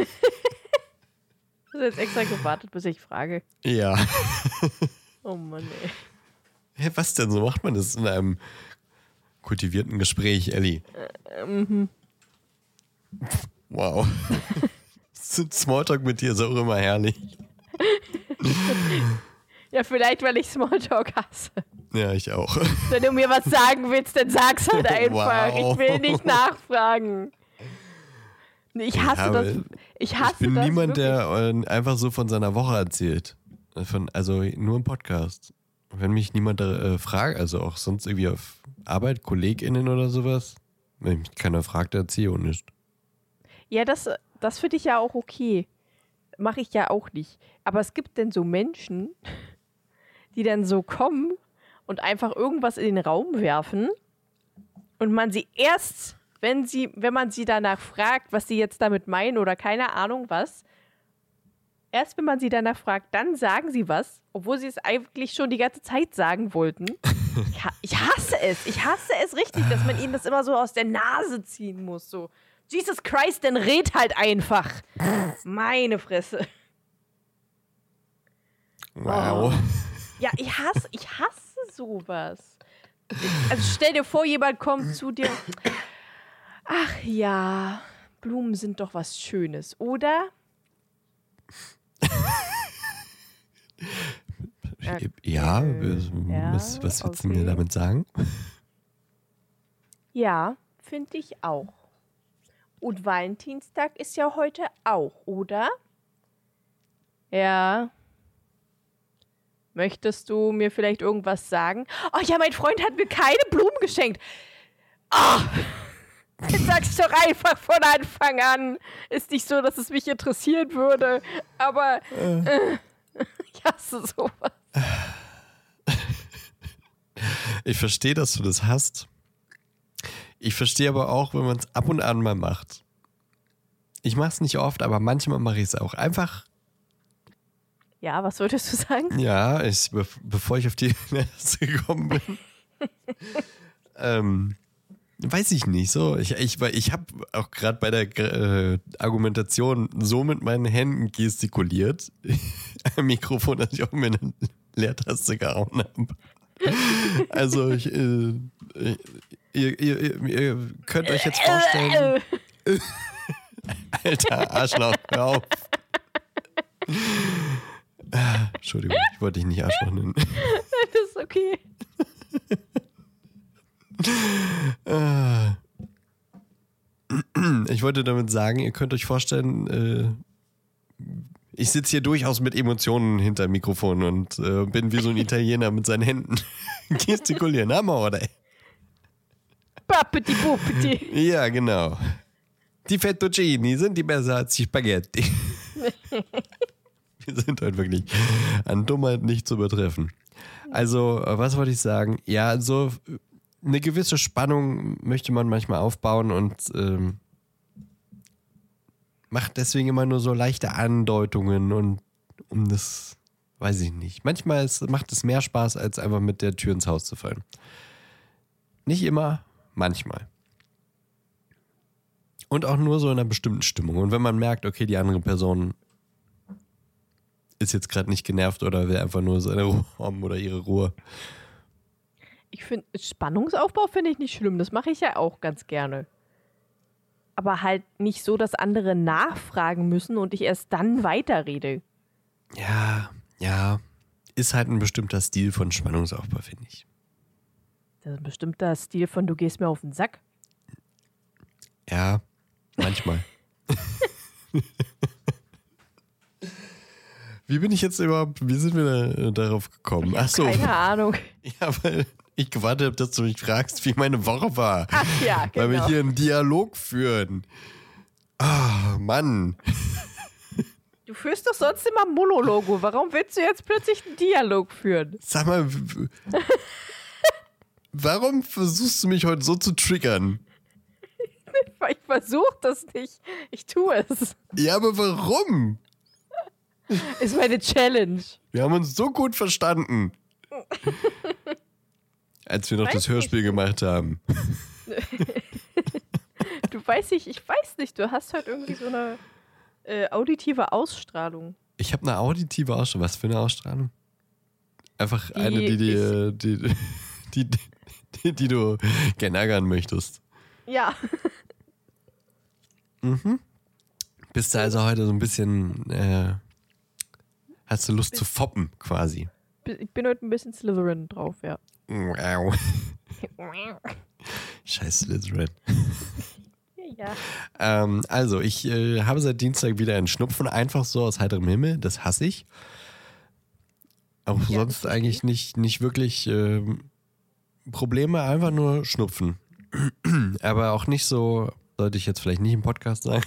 Speaker 1: Du hast jetzt extra gewartet, bis ich frage.
Speaker 2: Ja.
Speaker 1: Oh Mann, ey.
Speaker 2: Hä, was denn? So macht man das in einem kultivierten Gespräch, Ellie.
Speaker 1: Mhm.
Speaker 2: Wow. Smalltalk mit dir ist auch immer herrlich.
Speaker 1: Ja, vielleicht, weil ich Smalltalk hasse.
Speaker 2: Ja, ich auch.
Speaker 1: Wenn du mir was sagen willst, dann sag's halt einfach.
Speaker 2: Wow.
Speaker 1: Ich will nicht nachfragen. Ich hasse
Speaker 2: Ja,
Speaker 1: das. Ich hasse
Speaker 2: Ich bin
Speaker 1: das
Speaker 2: niemand,
Speaker 1: wirklich.
Speaker 2: der äh, einfach so von seiner Woche erzählt. Von, also nur im Podcast. Wenn mich niemand äh, fragt, also auch sonst irgendwie auf Arbeit, KollegInnen oder sowas, wenn mich keiner fragt, erzähle ich auch nicht.
Speaker 1: Ja, das, das finde ich ja auch okay. Mache ich ja auch nicht. Aber es gibt denn so Menschen, die dann so kommen und einfach irgendwas in den Raum werfen und man sie erst, wenn sie, wenn man sie danach fragt, was sie jetzt damit meinen oder keine Ahnung was, erst wenn man sie danach fragt, dann sagen sie was, obwohl sie es eigentlich schon die ganze Zeit sagen wollten. Ich, ha ich hasse es. Ich hasse es richtig, dass man ihnen das immer so aus der Nase ziehen muss. So, Jesus Christ, dann red halt einfach. Meine Fresse.
Speaker 2: Wow.
Speaker 1: Ja, ich hasse, ich hasse sowas. Also stell dir vor, jemand kommt zu dir. Ach ja, Blumen sind doch was Schönes, oder?
Speaker 2: Ja,
Speaker 1: Ja,
Speaker 2: was, was willst du
Speaker 1: okay.
Speaker 2: mir damit sagen?
Speaker 1: Ja, finde ich auch. Und Valentinstag ist ja heute auch, oder? Ja. Möchtest du mir vielleicht irgendwas sagen? Oh ja, mein Freund hat mir keine Blumen geschenkt. Oh, jetzt sag's doch einfach von Anfang an. Ist nicht so, dass es mich interessieren würde, aber äh. ich hasse sowas.
Speaker 2: Ich verstehe, dass du das hast. Ich verstehe aber auch, wenn man es ab und an mal macht. Ich mache es nicht oft, aber manchmal mache ich es auch. Einfach.
Speaker 1: Ja, was würdest du sagen?
Speaker 2: Ja, ich, be bevor ich auf die Liste gekommen bin. ähm, weiß ich nicht so. Ich, ich, ich habe auch gerade bei der äh, Argumentation so mit meinen Händen gestikuliert. Am Mikrofon, dass ich auch mir eine Leertaste gehauen habe. Also ich, äh, ihr, ihr, ihr, könnt euch jetzt vorstellen. Alter, Arschloch, hör auf. Entschuldigung, ich wollte dich nicht Arschloch nennen.
Speaker 1: Das ist okay.
Speaker 2: Ich wollte damit sagen, ihr könnt euch vorstellen, äh, ich sitze hier durchaus mit Emotionen hinter dem Mikrofon und äh, bin wie so ein Italiener mit seinen Händen gestikulieren. Hammer, oder?
Speaker 1: Pappeti Puppeti.
Speaker 2: Ja, genau. Die Fettuccini sind die besser als die Spaghetti. Wir sind heute wirklich an Dummheit nicht zu übertreffen. Also, was wollte ich sagen? Ja, so eine gewisse Spannung möchte man manchmal aufbauen und ähm, macht deswegen immer nur so leichte Andeutungen und um das, weiß ich nicht. Manchmal ist, macht es mehr Spaß, als einfach mit der Tür ins Haus zu fallen. Nicht immer, manchmal. Und auch nur so in einer bestimmten Stimmung. Und wenn man merkt, okay, die andere Person ist jetzt gerade nicht genervt oder will einfach nur seine Ruhe haben oder ihre Ruhe.
Speaker 1: Ich finde, Spannungsaufbau finde ich nicht schlimm. Das mache ich ja auch ganz gerne. Aber halt nicht so, dass andere nachfragen müssen und ich erst dann weiterrede.
Speaker 2: Ja, ja. Ist halt ein bestimmter Stil von Spannungsaufbau, finde ich.
Speaker 1: Das ist ein bestimmter Stil von du gehst mir auf den Sack.
Speaker 2: Ja, manchmal. Wie bin ich jetzt überhaupt, wie sind wir da, darauf gekommen? Achso.
Speaker 1: Keine Ahnung.
Speaker 2: Ja, weil ich gewartet habe, dass du mich fragst, wie meine Woche war.
Speaker 1: Ach ja, genau.
Speaker 2: Weil wir hier einen Dialog führen. Ah, oh, Mann.
Speaker 1: Du führst doch sonst immer Monologo. Warum willst du jetzt plötzlich einen Dialog führen?
Speaker 2: Sag mal, warum versuchst du mich heute so zu triggern?
Speaker 1: Ich versuche das nicht. Ich tue es.
Speaker 2: Ja, aber warum?
Speaker 1: Ist meine Challenge.
Speaker 2: Wir haben uns so gut verstanden. Als wir noch weiß das Hörspiel nicht. gemacht haben.
Speaker 1: du weißt nicht, ich weiß nicht, du hast halt irgendwie so eine äh, auditive Ausstrahlung.
Speaker 2: Ich habe eine auditive Ausstrahlung. Was für eine Ausstrahlung? Einfach die eine, die, die, die, die, die, die du gerne ärgern möchtest.
Speaker 1: Ja.
Speaker 2: Mhm. Bist du also heute so ein bisschen, äh, hast du Lust zu foppen quasi?
Speaker 1: Ich bin heute ein bisschen Slytherin drauf, ja.
Speaker 2: Scheiß Slytherin.
Speaker 1: ja.
Speaker 2: Ähm, also, ich äh, habe seit Dienstag wieder einen Schnupfen, einfach so aus heiterem Himmel. Das hasse ich. Auch ja, sonst eigentlich nicht, nicht wirklich äh, Probleme, einfach nur Schnupfen. Aber auch nicht so, sollte ich jetzt vielleicht nicht im Podcast sagen.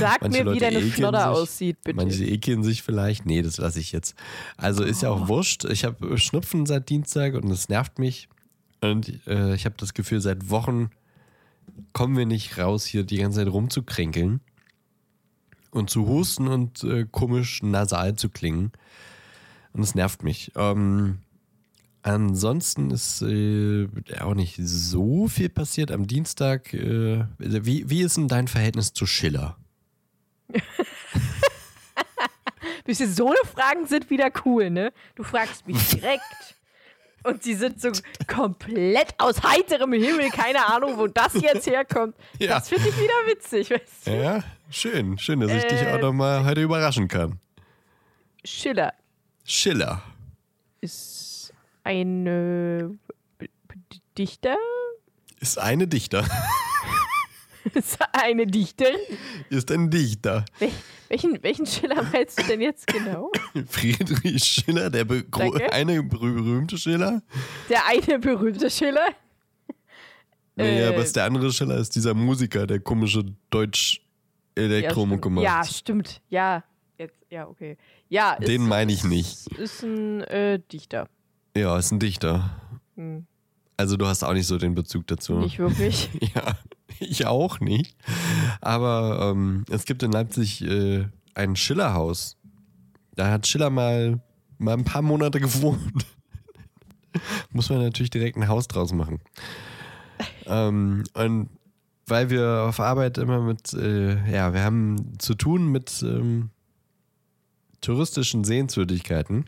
Speaker 1: Sag Manche mir, Leute wie deine Schnodder sich, aussieht, bitte.
Speaker 2: Manche ekeln sich vielleicht. Nee, das lasse ich jetzt. Also ist ja auch oh. wurscht. Ich habe Schnupfen seit Dienstag und es nervt mich. Und äh, ich habe das Gefühl, seit Wochen kommen wir nicht raus, hier die ganze Zeit rumzukränkeln und zu husten und äh, komisch nasal zu klingen. Und es nervt mich. Ähm, ansonsten ist äh, auch nicht so viel passiert. Am Dienstag, äh, wie, wie ist denn dein Verhältnis zu Schiller?
Speaker 1: so eine Fragen sind wieder cool, ne? Du fragst mich direkt. Und sie sind so komplett aus heiterem Himmel, keine Ahnung, wo das jetzt herkommt. Ja. Das finde ich wieder witzig, weißt du?
Speaker 2: Ja, schön. Schön, dass ich äh, dich auch noch mal heute überraschen kann.
Speaker 1: Schiller.
Speaker 2: Schiller.
Speaker 1: Ist ein äh, Dichter?
Speaker 2: Ist eine Dichter.
Speaker 1: ist eine Dichterin.
Speaker 2: Ist ein Dichter.
Speaker 1: Wel welchen, welchen Schiller meinst du denn jetzt genau?
Speaker 2: Friedrich Schiller, der be
Speaker 1: Danke.
Speaker 2: eine berühmte Schiller.
Speaker 1: Der eine berühmte Schiller.
Speaker 2: Naja,
Speaker 1: Äh,
Speaker 2: was der andere Schiller ist, dieser Musiker, der komische Deutsch-Elektromucke
Speaker 1: ja,
Speaker 2: macht.
Speaker 1: Ja, stimmt. Ja, jetzt, ja, okay. Ja,
Speaker 2: Den
Speaker 1: ist-
Speaker 2: meine ich nicht.
Speaker 1: Ist, ist ein äh, Dichter.
Speaker 2: Ja, ist ein Dichter.
Speaker 1: Hm.
Speaker 2: Also du hast auch nicht so den Bezug dazu.
Speaker 1: Nicht wirklich.
Speaker 2: Ja, ich auch nicht. Aber ähm, es gibt in Leipzig äh, ein Schillerhaus. Da hat Schiller mal, mal ein paar Monate gewohnt. Muss man natürlich direkt ein Haus draus machen. ähm, und weil wir auf Arbeit immer mit, äh, ja, wir haben zu tun mit ähm, touristischen Sehenswürdigkeiten.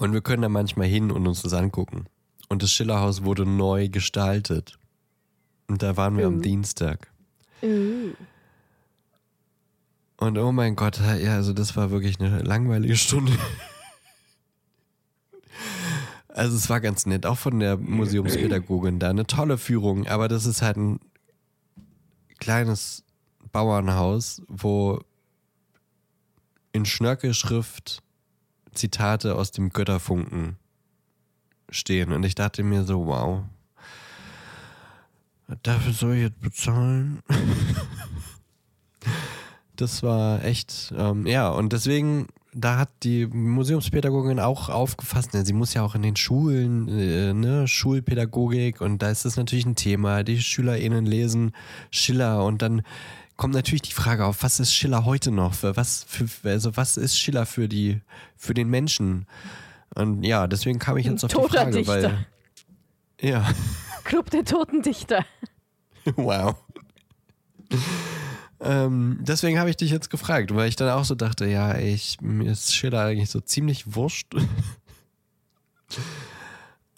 Speaker 2: Und wir können da manchmal hin und uns das angucken. Und das Schillerhaus wurde neu gestaltet. Und da waren wir am
Speaker 1: Mhm.
Speaker 2: Dienstag.
Speaker 1: Uh.
Speaker 2: Und oh mein Gott, ja, also das war wirklich eine langweilige Stunde. Also es war ganz nett, auch von der Museumspädagogin da. Eine tolle Führung, aber das ist halt ein kleines Bauernhaus, wo in Schnörkelschrift Zitate aus dem Götterfunken stehen. Und ich dachte mir so, wow, dafür soll ich jetzt bezahlen? das war echt, ähm, ja, und deswegen, da hat die Museumspädagogin auch aufgefasst, ne, sie muss ja auch in den Schulen, äh, ne, Schulpädagogik und da ist das natürlich ein Thema. Die SchülerInnen lesen Schiller und dann kommt natürlich die Frage auf, was ist Schiller heute noch? Für was, für, also was ist Schiller für die, für den Menschen? Und ja, deswegen kam ich jetzt auf die
Speaker 1: Toter
Speaker 2: Frage,
Speaker 1: Dichter.
Speaker 2: weil, ja,
Speaker 1: Club der Toten Dichter.
Speaker 2: Wow. ähm, deswegen habe ich dich jetzt gefragt, weil ich dann auch so dachte, ja, ich, mir ist Schiller eigentlich so ziemlich wurscht.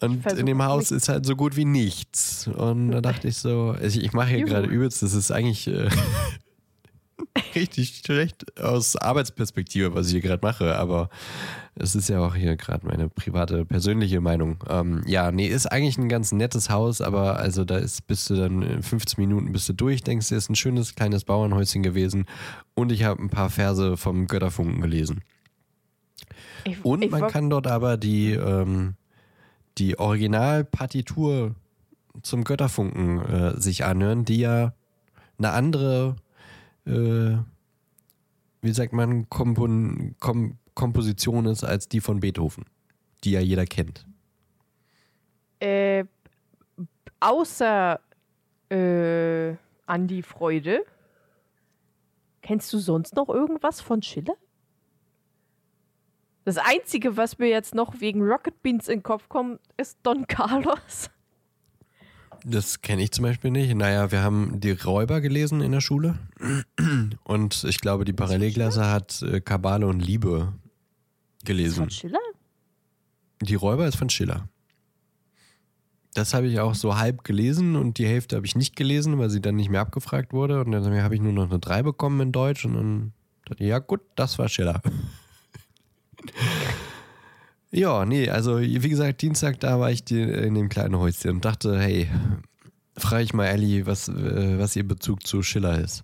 Speaker 2: Und in dem Haus ist halt so gut wie nichts. Und da dachte ich so, ich, ich mache hier gerade übelst, das ist eigentlich äh, richtig schlecht aus Arbeitsperspektive, was ich hier gerade mache, aber es ist ja auch hier gerade meine private, persönliche Meinung. Ähm, ja, nee, ist eigentlich ein ganz nettes Haus, aber also da ist, bist du dann in 15 Minuten bist du durch, denkst du, ist ein schönes kleines Bauernhäuschen gewesen und ich habe ein paar Verse vom Götterfunken gelesen.
Speaker 1: Ich,
Speaker 2: Und
Speaker 1: ich
Speaker 2: man kann dort aber die, ähm, die Originalpartitur zum Götterfunken äh, sich anhören, die ja eine andere, äh, wie sagt man, Kompon Kom Komposition ist als die von Beethoven, die ja jeder kennt.
Speaker 1: äh, außer äh, Andi Freude, kennst du sonst noch irgendwas von Schiller? Das Einzige, was mir jetzt noch wegen Rocket Beans in den Kopf kommt, ist Don Carlos.
Speaker 2: Das kenne ich zum Beispiel nicht. Naja, wir haben die Räuber gelesen in der Schule. Und ich glaube, die Parallelklasse hat äh, Kabale und Liebe gelesen.
Speaker 1: Von Schiller?
Speaker 2: Die Räuber ist von Schiller. Das habe ich auch so halb gelesen und die Hälfte habe ich nicht gelesen, weil sie dann nicht mehr abgefragt wurde. Und dann habe ich nur noch eine 3 bekommen in Deutsch und dann dachte ich, ja gut, das war Schiller. ja, nee, also wie gesagt, Dienstag, da war ich in dem kleinen Häuschen und dachte, hey, frage ich mal Ellie, was, äh, was ihr Bezug zu Schiller ist.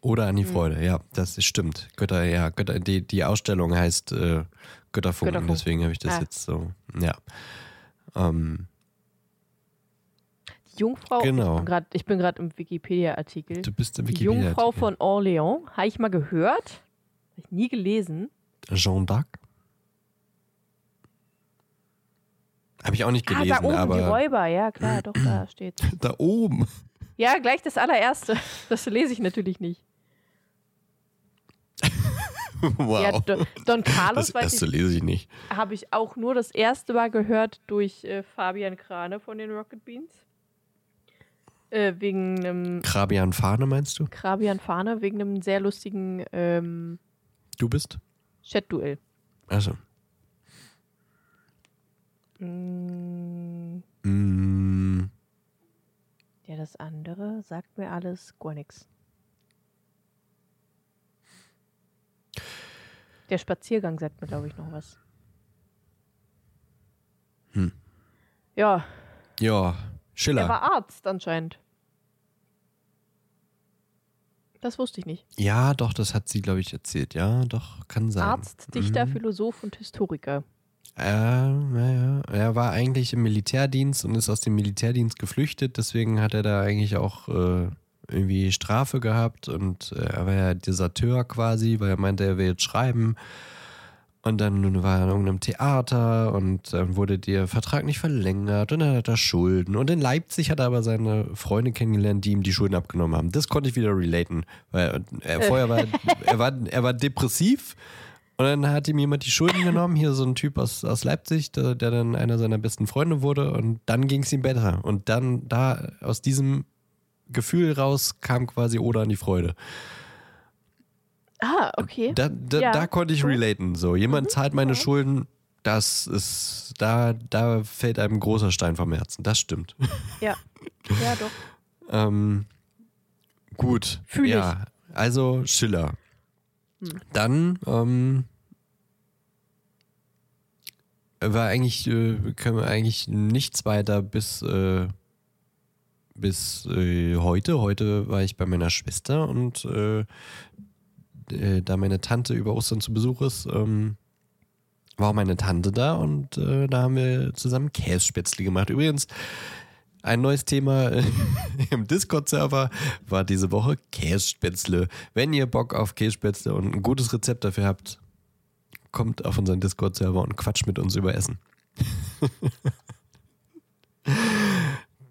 Speaker 2: Oder an die Freude, ja, das stimmt. Götter, ja, Götter, die, die Ausstellung heißt äh, Götterfunken,
Speaker 1: Götterfunken.
Speaker 2: deswegen habe ich das
Speaker 1: Ah.
Speaker 2: jetzt so, ja. Ähm,
Speaker 1: Jungfrau,
Speaker 2: Genau.
Speaker 1: ich bin gerade im Wikipedia-Artikel.
Speaker 2: du bist im
Speaker 1: Die
Speaker 2: Wikipedia.
Speaker 1: Jungfrau von Orléans, habe ich mal gehört, habe ich nie gelesen.
Speaker 2: Jean d'Arc? Habe ich auch nicht
Speaker 1: ah,
Speaker 2: gelesen,
Speaker 1: da oben, die
Speaker 2: aber
Speaker 1: Räuber, ja klar, doch, da steht.
Speaker 2: da oben.
Speaker 1: Ja, gleich das allererste. Das lese ich natürlich nicht.
Speaker 2: wow.
Speaker 1: Ja, Don, Don Carlos,
Speaker 2: das erste
Speaker 1: ich,
Speaker 2: lese ich nicht.
Speaker 1: habe ich auch nur das erste Mal gehört durch äh, Fabian Krane von den Rocket Beans. Äh, wegen einem
Speaker 2: Krabian Fahne meinst du?
Speaker 1: Krabian Fahne, wegen einem sehr lustigen ähm,
Speaker 2: Du bist?
Speaker 1: Chat-Duell.
Speaker 2: Also.
Speaker 1: Mm,
Speaker 2: Mm,
Speaker 1: ja, das andere sagt mir alles gar nichts. Der Spaziergang sagt mir, glaube ich, noch was.
Speaker 2: Hm.
Speaker 1: Ja,
Speaker 2: Ja, Schiller.
Speaker 1: Er war Arzt anscheinend. Das wusste ich nicht.
Speaker 2: Ja, doch, das hat sie, glaube ich, erzählt. Ja, doch, kann sein.
Speaker 1: Arzt, Dichter,
Speaker 2: Mhm.
Speaker 1: Philosoph und Historiker.
Speaker 2: Äh, naja, er war eigentlich im Militärdienst und ist aus dem Militärdienst geflüchtet, deswegen hat er da eigentlich auch äh, irgendwie Strafe gehabt und äh, er war ja Deserteur quasi, weil er meinte, er will jetzt schreiben. Und dann war er in irgendeinem Theater und dann wurde der Vertrag nicht verlängert und dann hat er Schulden. Und in Leipzig hat er aber seine Freunde kennengelernt, die ihm die Schulden abgenommen haben. Das konnte ich wieder relaten. Weil er vorher war, er war, er war depressiv und dann hat ihm jemand die Schulden genommen, hier so ein Typ aus, aus Leipzig, der, der dann einer seiner besten Freunde wurde und dann ging es ihm besser. Und dann da aus diesem Gefühl raus kam quasi Oder an die Freude.
Speaker 1: Ah, okay.
Speaker 2: Da, da,
Speaker 1: Ja.
Speaker 2: da konnte ich relaten. So, jemand zahlt meine Schulden, das ist, da, da fällt einem ein großer Stein vom Herzen. Das stimmt.
Speaker 1: Ja. Ja, doch.
Speaker 2: Ähm, gut.
Speaker 1: Fühl
Speaker 2: ja, also Schiller.
Speaker 1: Hm.
Speaker 2: Dann ähm, war eigentlich, äh, können wir eigentlich nichts weiter bis, äh, bis äh, heute. Heute war ich bei meiner Schwester und äh, da meine Tante über Ostern zu Besuch ist, ähm, war auch meine Tante da und äh, da haben wir zusammen Kässpätzle gemacht. Übrigens, ein neues Thema äh, im Discord-Server war diese Woche Kässpätzle. Wenn ihr Bock auf Kässpätzle und ein gutes Rezept dafür habt, kommt auf unseren Discord-Server und quatscht mit uns über Essen.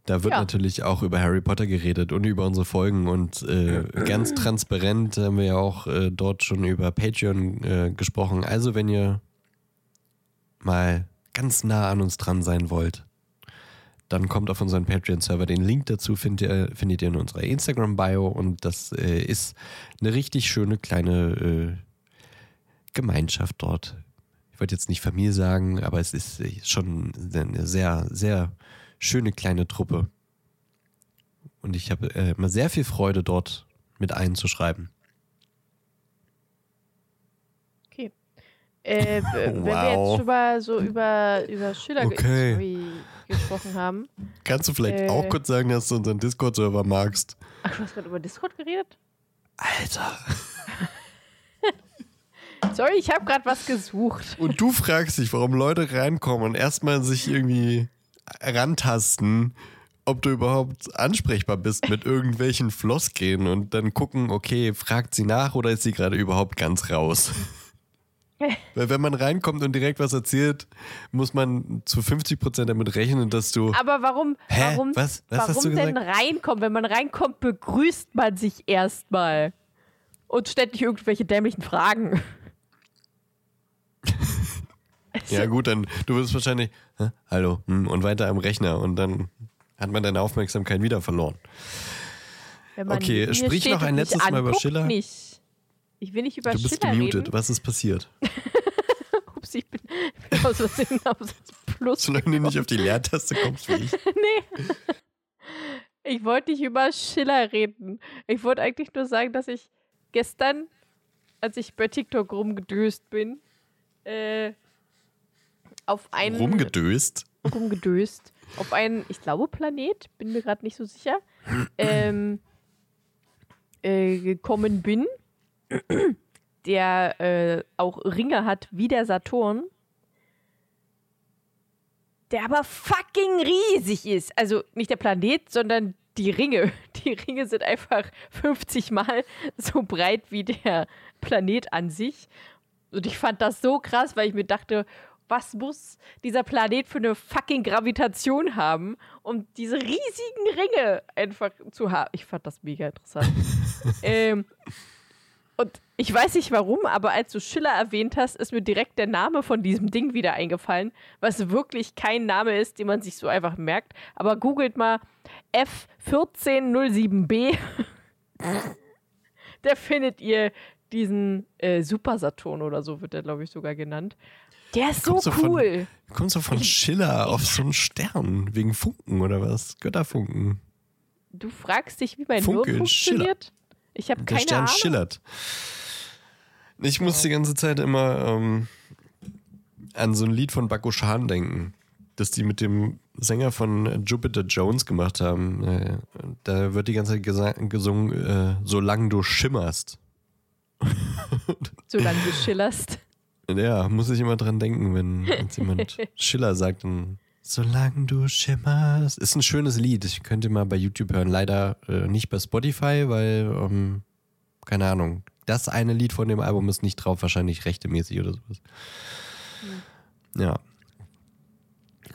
Speaker 2: Da wird
Speaker 1: Ja.
Speaker 2: natürlich auch über Harry Potter geredet und über unsere Folgen und äh, ganz transparent haben wir ja auch äh, dort schon über Patreon äh, gesprochen. Also wenn ihr mal ganz nah an uns dran sein wollt, dann kommt auf unseren Patreon-Server. Den Link dazu findet ihr, findet ihr in unserer Instagram-Bio und das äh, ist eine richtig schöne kleine äh, Gemeinschaft dort. Ich wollte jetzt nicht Familie sagen, aber es ist äh, schon eine sehr, sehr schöne kleine Truppe. Und ich habe äh, immer sehr viel Freude dort mit einzuschreiben.
Speaker 1: Okay. Äh, w- Wenn wir
Speaker 2: Wow.
Speaker 1: jetzt schon mal so über, über Schiller ge-
Speaker 2: Okay.
Speaker 1: gesprochen haben.
Speaker 2: Kannst du vielleicht
Speaker 1: Äh.
Speaker 2: auch kurz sagen, dass du unseren Discord-Server magst?
Speaker 1: Ach, du hast gerade über Discord geredet?
Speaker 2: Alter.
Speaker 1: Sorry, ich habe gerade was gesucht.
Speaker 2: Und du fragst dich, warum Leute reinkommen und erstmal sich irgendwie rantasten, ob du überhaupt ansprechbar bist mit irgendwelchen Floskeln und dann gucken, okay, fragt sie nach oder ist sie gerade überhaupt ganz raus? Weil wenn man reinkommt und direkt was erzählt, muss man zu 50% damit rechnen, dass du...
Speaker 1: Aber warum,
Speaker 2: Hä?
Speaker 1: warum,
Speaker 2: Was? Was
Speaker 1: warum denn reinkommen? Wenn man reinkommt, begrüßt man sich erstmal. Und stellt nicht irgendwelche dämlichen Fragen.
Speaker 2: Ja gut, dann du wirst wahrscheinlich, Hä? hallo, hm, und weiter am Rechner und dann hat man deine Aufmerksamkeit wieder verloren. Okay, sprich noch ein letztes Mal über Schiller.
Speaker 1: Nicht. Ich will nicht über
Speaker 2: Du bist
Speaker 1: Schiller
Speaker 2: gemutet.
Speaker 1: reden.
Speaker 2: Was ist passiert?
Speaker 1: Ups, ich bin, bin aus Versehen aufs Plus.
Speaker 2: Solange du nicht auf die Leertaste kommst wie ich.
Speaker 1: nee. Ich wollte nicht über Schiller reden. Ich wollte eigentlich nur sagen, dass ich gestern, als ich bei TikTok rumgedöst bin, äh, auf einen
Speaker 2: Rumgedöst.
Speaker 1: rumgedöst auf einen, ich glaube, Planet, bin mir gerade nicht so sicher, ähm, äh, gekommen bin, der äh, auch Ringe hat wie der Saturn, der aber fucking riesig ist. Also nicht der Planet, sondern die Ringe. Die Ringe sind einfach 50 Mal so breit wie der Planet an sich. Und ich fand das so krass, weil ich mir dachte, was muss dieser Planet für eine fucking Gravitation haben, um diese riesigen Ringe einfach zu haben? Ich fand das mega interessant. ähm, und ich weiß nicht warum, aber als du Schiller erwähnt hast, ist mir direkt der Name von diesem Ding wieder eingefallen, was wirklich kein Name ist, den man sich so einfach merkt. Aber googelt mal F1407b. da findet ihr diesen äh, Super Saturn oder so wird der, glaube ich, sogar genannt. Der ist so
Speaker 2: von-
Speaker 1: cool.
Speaker 2: Du kommst doch von Schiller auf so einen Stern wegen Funken oder was? Götterfunken.
Speaker 1: Du fragst dich, wie mein
Speaker 2: Funke,
Speaker 1: Hirn funktioniert? Ich habe
Speaker 2: Der
Speaker 1: keine
Speaker 2: Stern
Speaker 1: Ahnung.
Speaker 2: schillert. Ich muss die ganze Zeit immer ähm, an so ein Lied von Bakushan denken, dass die mit dem Sänger von Jupiter Jones gemacht haben. Äh, da wird die ganze Zeit gesungen, äh, solange du schimmerst.
Speaker 1: Solange du schillerst.
Speaker 2: Ja, muss ich immer dran denken, wenn jetzt jemand Schiller sagt, dann solange du schimmerst. Ist ein schönes Lied. Ich könnte mal bei YouTube hören. Leider äh, nicht bei Spotify, weil, ähm, keine Ahnung, das eine Lied von dem Album ist nicht drauf, wahrscheinlich rechtemäßig oder sowas. Ja.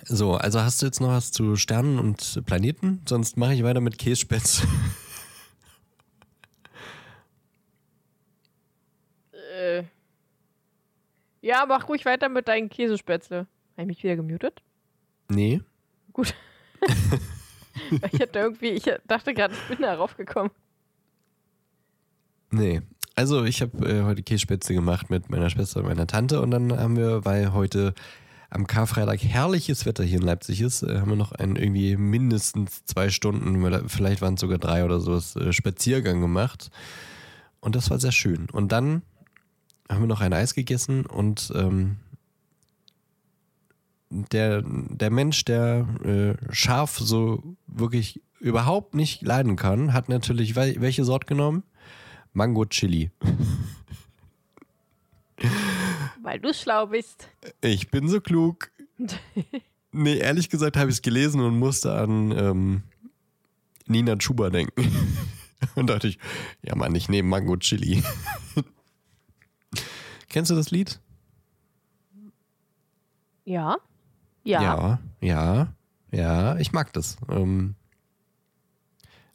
Speaker 2: So, also hast du jetzt noch was zu Sternen und Planeten? Sonst mache ich weiter mit Kässpätzle.
Speaker 1: Äh. Ja, mach ruhig weiter mit deinen Käsespätzle. Habe ich mich wieder gemutet?
Speaker 2: nee.
Speaker 1: Gut. ich hatte irgendwie, ich dachte gerade, ich bin darauf gekommen.
Speaker 2: Nee. Also ich habe äh, heute Kässpätzle gemacht mit meiner Schwester und meiner Tante und dann haben wir, weil heute am Karfreitag herrliches Wetter hier in Leipzig ist, äh, haben wir noch einen irgendwie mindestens zwei Stunden, vielleicht waren es sogar drei oder sowas, äh, Spaziergang gemacht. Und das war sehr schön. Und dann haben wir noch ein Eis gegessen und ähm, der, der Mensch, der äh, scharf so wirklich überhaupt nicht leiden kann, hat natürlich wel welche Sort genommen? Mango Chili.
Speaker 1: Weil du schlau bist.
Speaker 2: Ich bin so klug. Nee, ehrlich gesagt habe ich es gelesen und musste an ähm, Nina Chuba denken. Und dachte ich, ja Mann, ich nehme Mango Chili. Kennst du das Lied?
Speaker 1: Ja. Ja.
Speaker 2: ja, ja, ja, ich mag das. Ähm,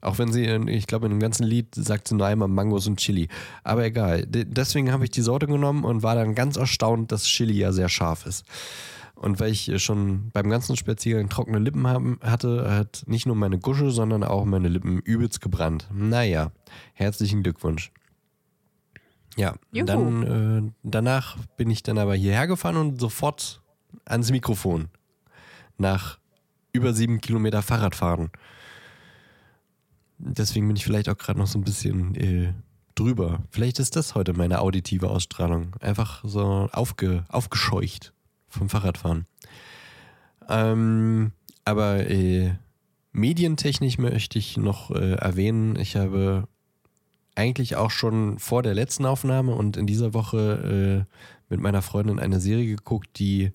Speaker 2: auch wenn sie, ich glaube, in dem ganzen Lied sagt sie nur einmal Mangos und Chili. Aber egal. De- Deswegen habe ich die Sorte genommen und war dann ganz erstaunt, dass Chili ja sehr scharf ist. Und weil ich schon beim ganzen Spaziergang trockene Lippen haben, hatte, hat nicht nur meine Gusche, sondern auch meine Lippen übelst gebrannt. Naja, herzlichen Glückwunsch. Ja,
Speaker 1: Juhu.
Speaker 2: dann äh, danach bin ich dann aber hierher gefahren und sofort ans Mikrofon. Nach über sieben Kilometer Fahrradfahren. Deswegen bin ich vielleicht auch gerade noch so ein bisschen äh, drüber. Vielleicht ist das heute meine auditive Ausstrahlung. Einfach so aufge, aufgescheucht vom Fahrradfahren. Ähm, aber äh, medientechnisch möchte ich noch äh, erwähnen, ich habe eigentlich auch schon vor der letzten Aufnahme und in dieser Woche äh, mit meiner Freundin eine Serie geguckt, die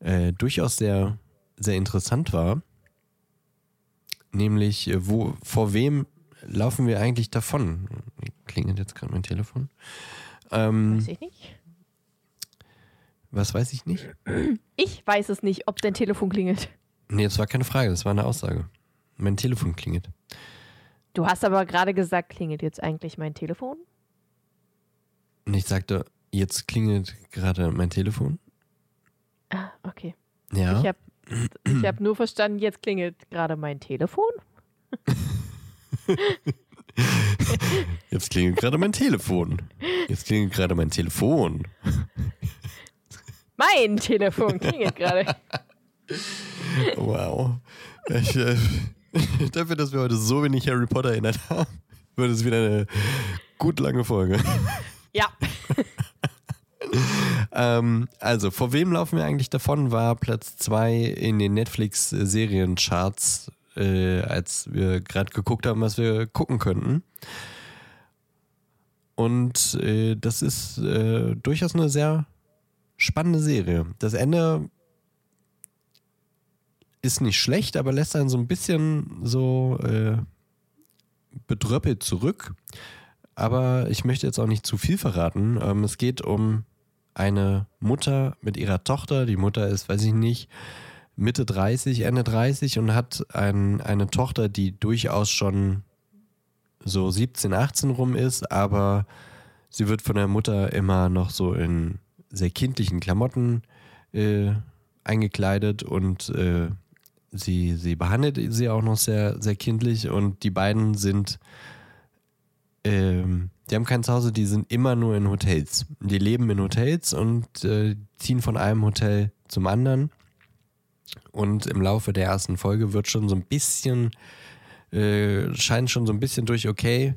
Speaker 2: äh, durchaus sehr, sehr interessant war. Nämlich, äh, wo, vor wem laufen wir eigentlich davon? Klingelt jetzt gerade mein Telefon. Ähm,
Speaker 1: Weiß ich nicht.
Speaker 2: was weiß ich nicht?
Speaker 1: Ich weiß es nicht, ob dein Telefon klingelt.
Speaker 2: Nee, das war keine Frage, das war eine Aussage. Mein Telefon klingelt.
Speaker 1: Du hast aber gerade gesagt, klingelt jetzt eigentlich mein Telefon?
Speaker 2: Und ich sagte, jetzt klingelt gerade mein Telefon.
Speaker 1: Ah, okay.
Speaker 2: Ja.
Speaker 1: Ich habe ich hab nur verstanden, jetzt klingelt gerade mein Telefon.
Speaker 2: Jetzt klingelt gerade mein Telefon. Jetzt klingelt gerade mein Telefon.
Speaker 1: Mein Telefon klingelt gerade.
Speaker 2: Wow. Ich, äh, dafür, dass wir heute so wenig Harry Potter erinnert haben, wird es wieder eine gut lange Folge.
Speaker 1: Ja.
Speaker 2: Ähm, also, vor wem laufen wir eigentlich davon? War Platz 2 in den Netflix-Seriencharts, äh, als wir gerade geguckt haben, was wir gucken könnten. Und äh, das ist äh, durchaus eine sehr spannende Serie. Das Ende ist nicht schlecht, aber lässt einen so ein bisschen so äh, bedröppelt zurück. Aber ich möchte jetzt auch nicht zu viel verraten. Ähm, es geht um eine Mutter mit ihrer Tochter. Die Mutter ist, weiß ich nicht, Mitte 30, Ende 30 und hat ein, eine Tochter, die durchaus schon so 17, 18 rum ist, aber sie wird von der Mutter immer noch so in sehr kindlichen Klamotten äh, eingekleidet und äh, sie, sie behandelt sie auch noch sehr, sehr kindlich und die beiden sind ähm, die haben kein Zuhause, die sind immer nur in Hotels. Die leben in Hotels und äh, ziehen von einem Hotel zum anderen. Und im Laufe der ersten Folge wird schon so ein bisschen äh, scheint schon so ein bisschen durch, okay,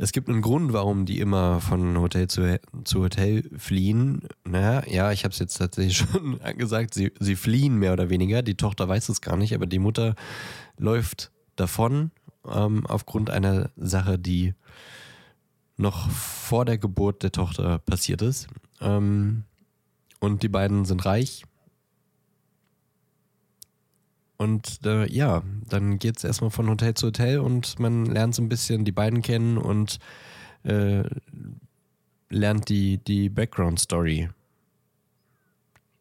Speaker 2: es gibt einen Grund, warum die immer von Hotel zu, zu Hotel fliehen. Naja, ja, ich habe es jetzt tatsächlich schon gesagt, sie, sie fliehen mehr oder weniger. Die Tochter weiß es gar nicht, aber die Mutter läuft davon ähm, aufgrund einer Sache, die noch vor der Geburt der Tochter passiert ist. Ähm, und die beiden sind reich. Und äh, ja, dann geht es erstmal von Hotel zu Hotel und man lernt so ein bisschen die beiden kennen und äh, lernt die, die Background-Story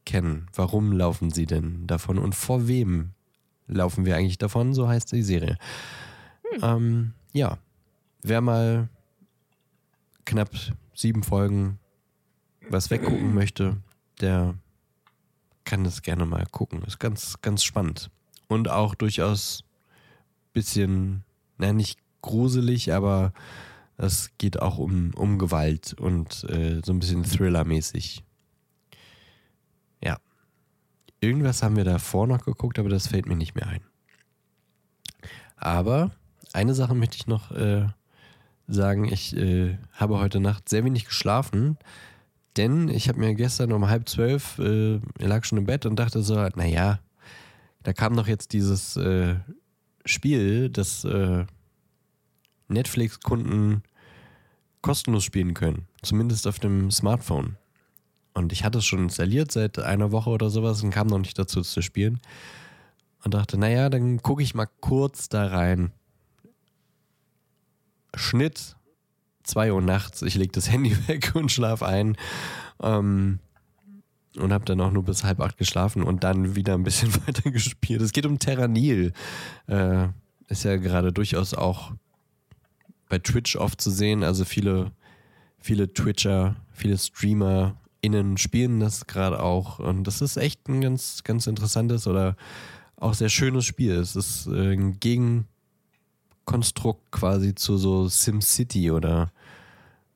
Speaker 2: kennen. Warum laufen sie denn davon und vor wem laufen wir eigentlich davon? So heißt die Serie. Hm. Ähm, ja, wer mal knapp sieben Folgen was weggucken möchte, der kann das gerne mal gucken. Ist ganz, ganz spannend. Und auch durchaus bisschen, na nicht gruselig, aber es geht auch um, um Gewalt und äh, so ein bisschen Thriller-mäßig. Ja. Irgendwas haben wir davor noch geguckt, aber das fällt mir nicht mehr ein. Aber eine Sache möchte ich noch äh, sagen. Ich äh, habe heute Nacht sehr wenig geschlafen, denn ich habe mir gestern um halb zwölf, äh, lag schon im Bett und dachte so, naja, da kam noch jetzt dieses äh, Spiel, das äh, Netflix-Kunden kostenlos spielen können. Zumindest auf dem Smartphone. Und ich hatte es schon installiert seit einer Woche oder sowas und kam noch nicht dazu zu spielen. Und dachte, naja, dann gucke ich mal kurz da rein. Schnitt, 2 Uhr nachts, ich lege das Handy weg und schlafe ein. Ähm, und habe dann auch nur bis halb acht geschlafen und dann wieder ein bisschen weiter gespielt. Es geht um Terranil. Äh, ist ja gerade durchaus auch bei Twitch oft zu sehen. Also viele, viele Twitcher, viele Streamer innen spielen das gerade auch. Und das ist echt ein ganz, ganz interessantes oder auch sehr schönes Spiel. Es ist äh, ein Gegenkonstrukt quasi zu so SimCity oder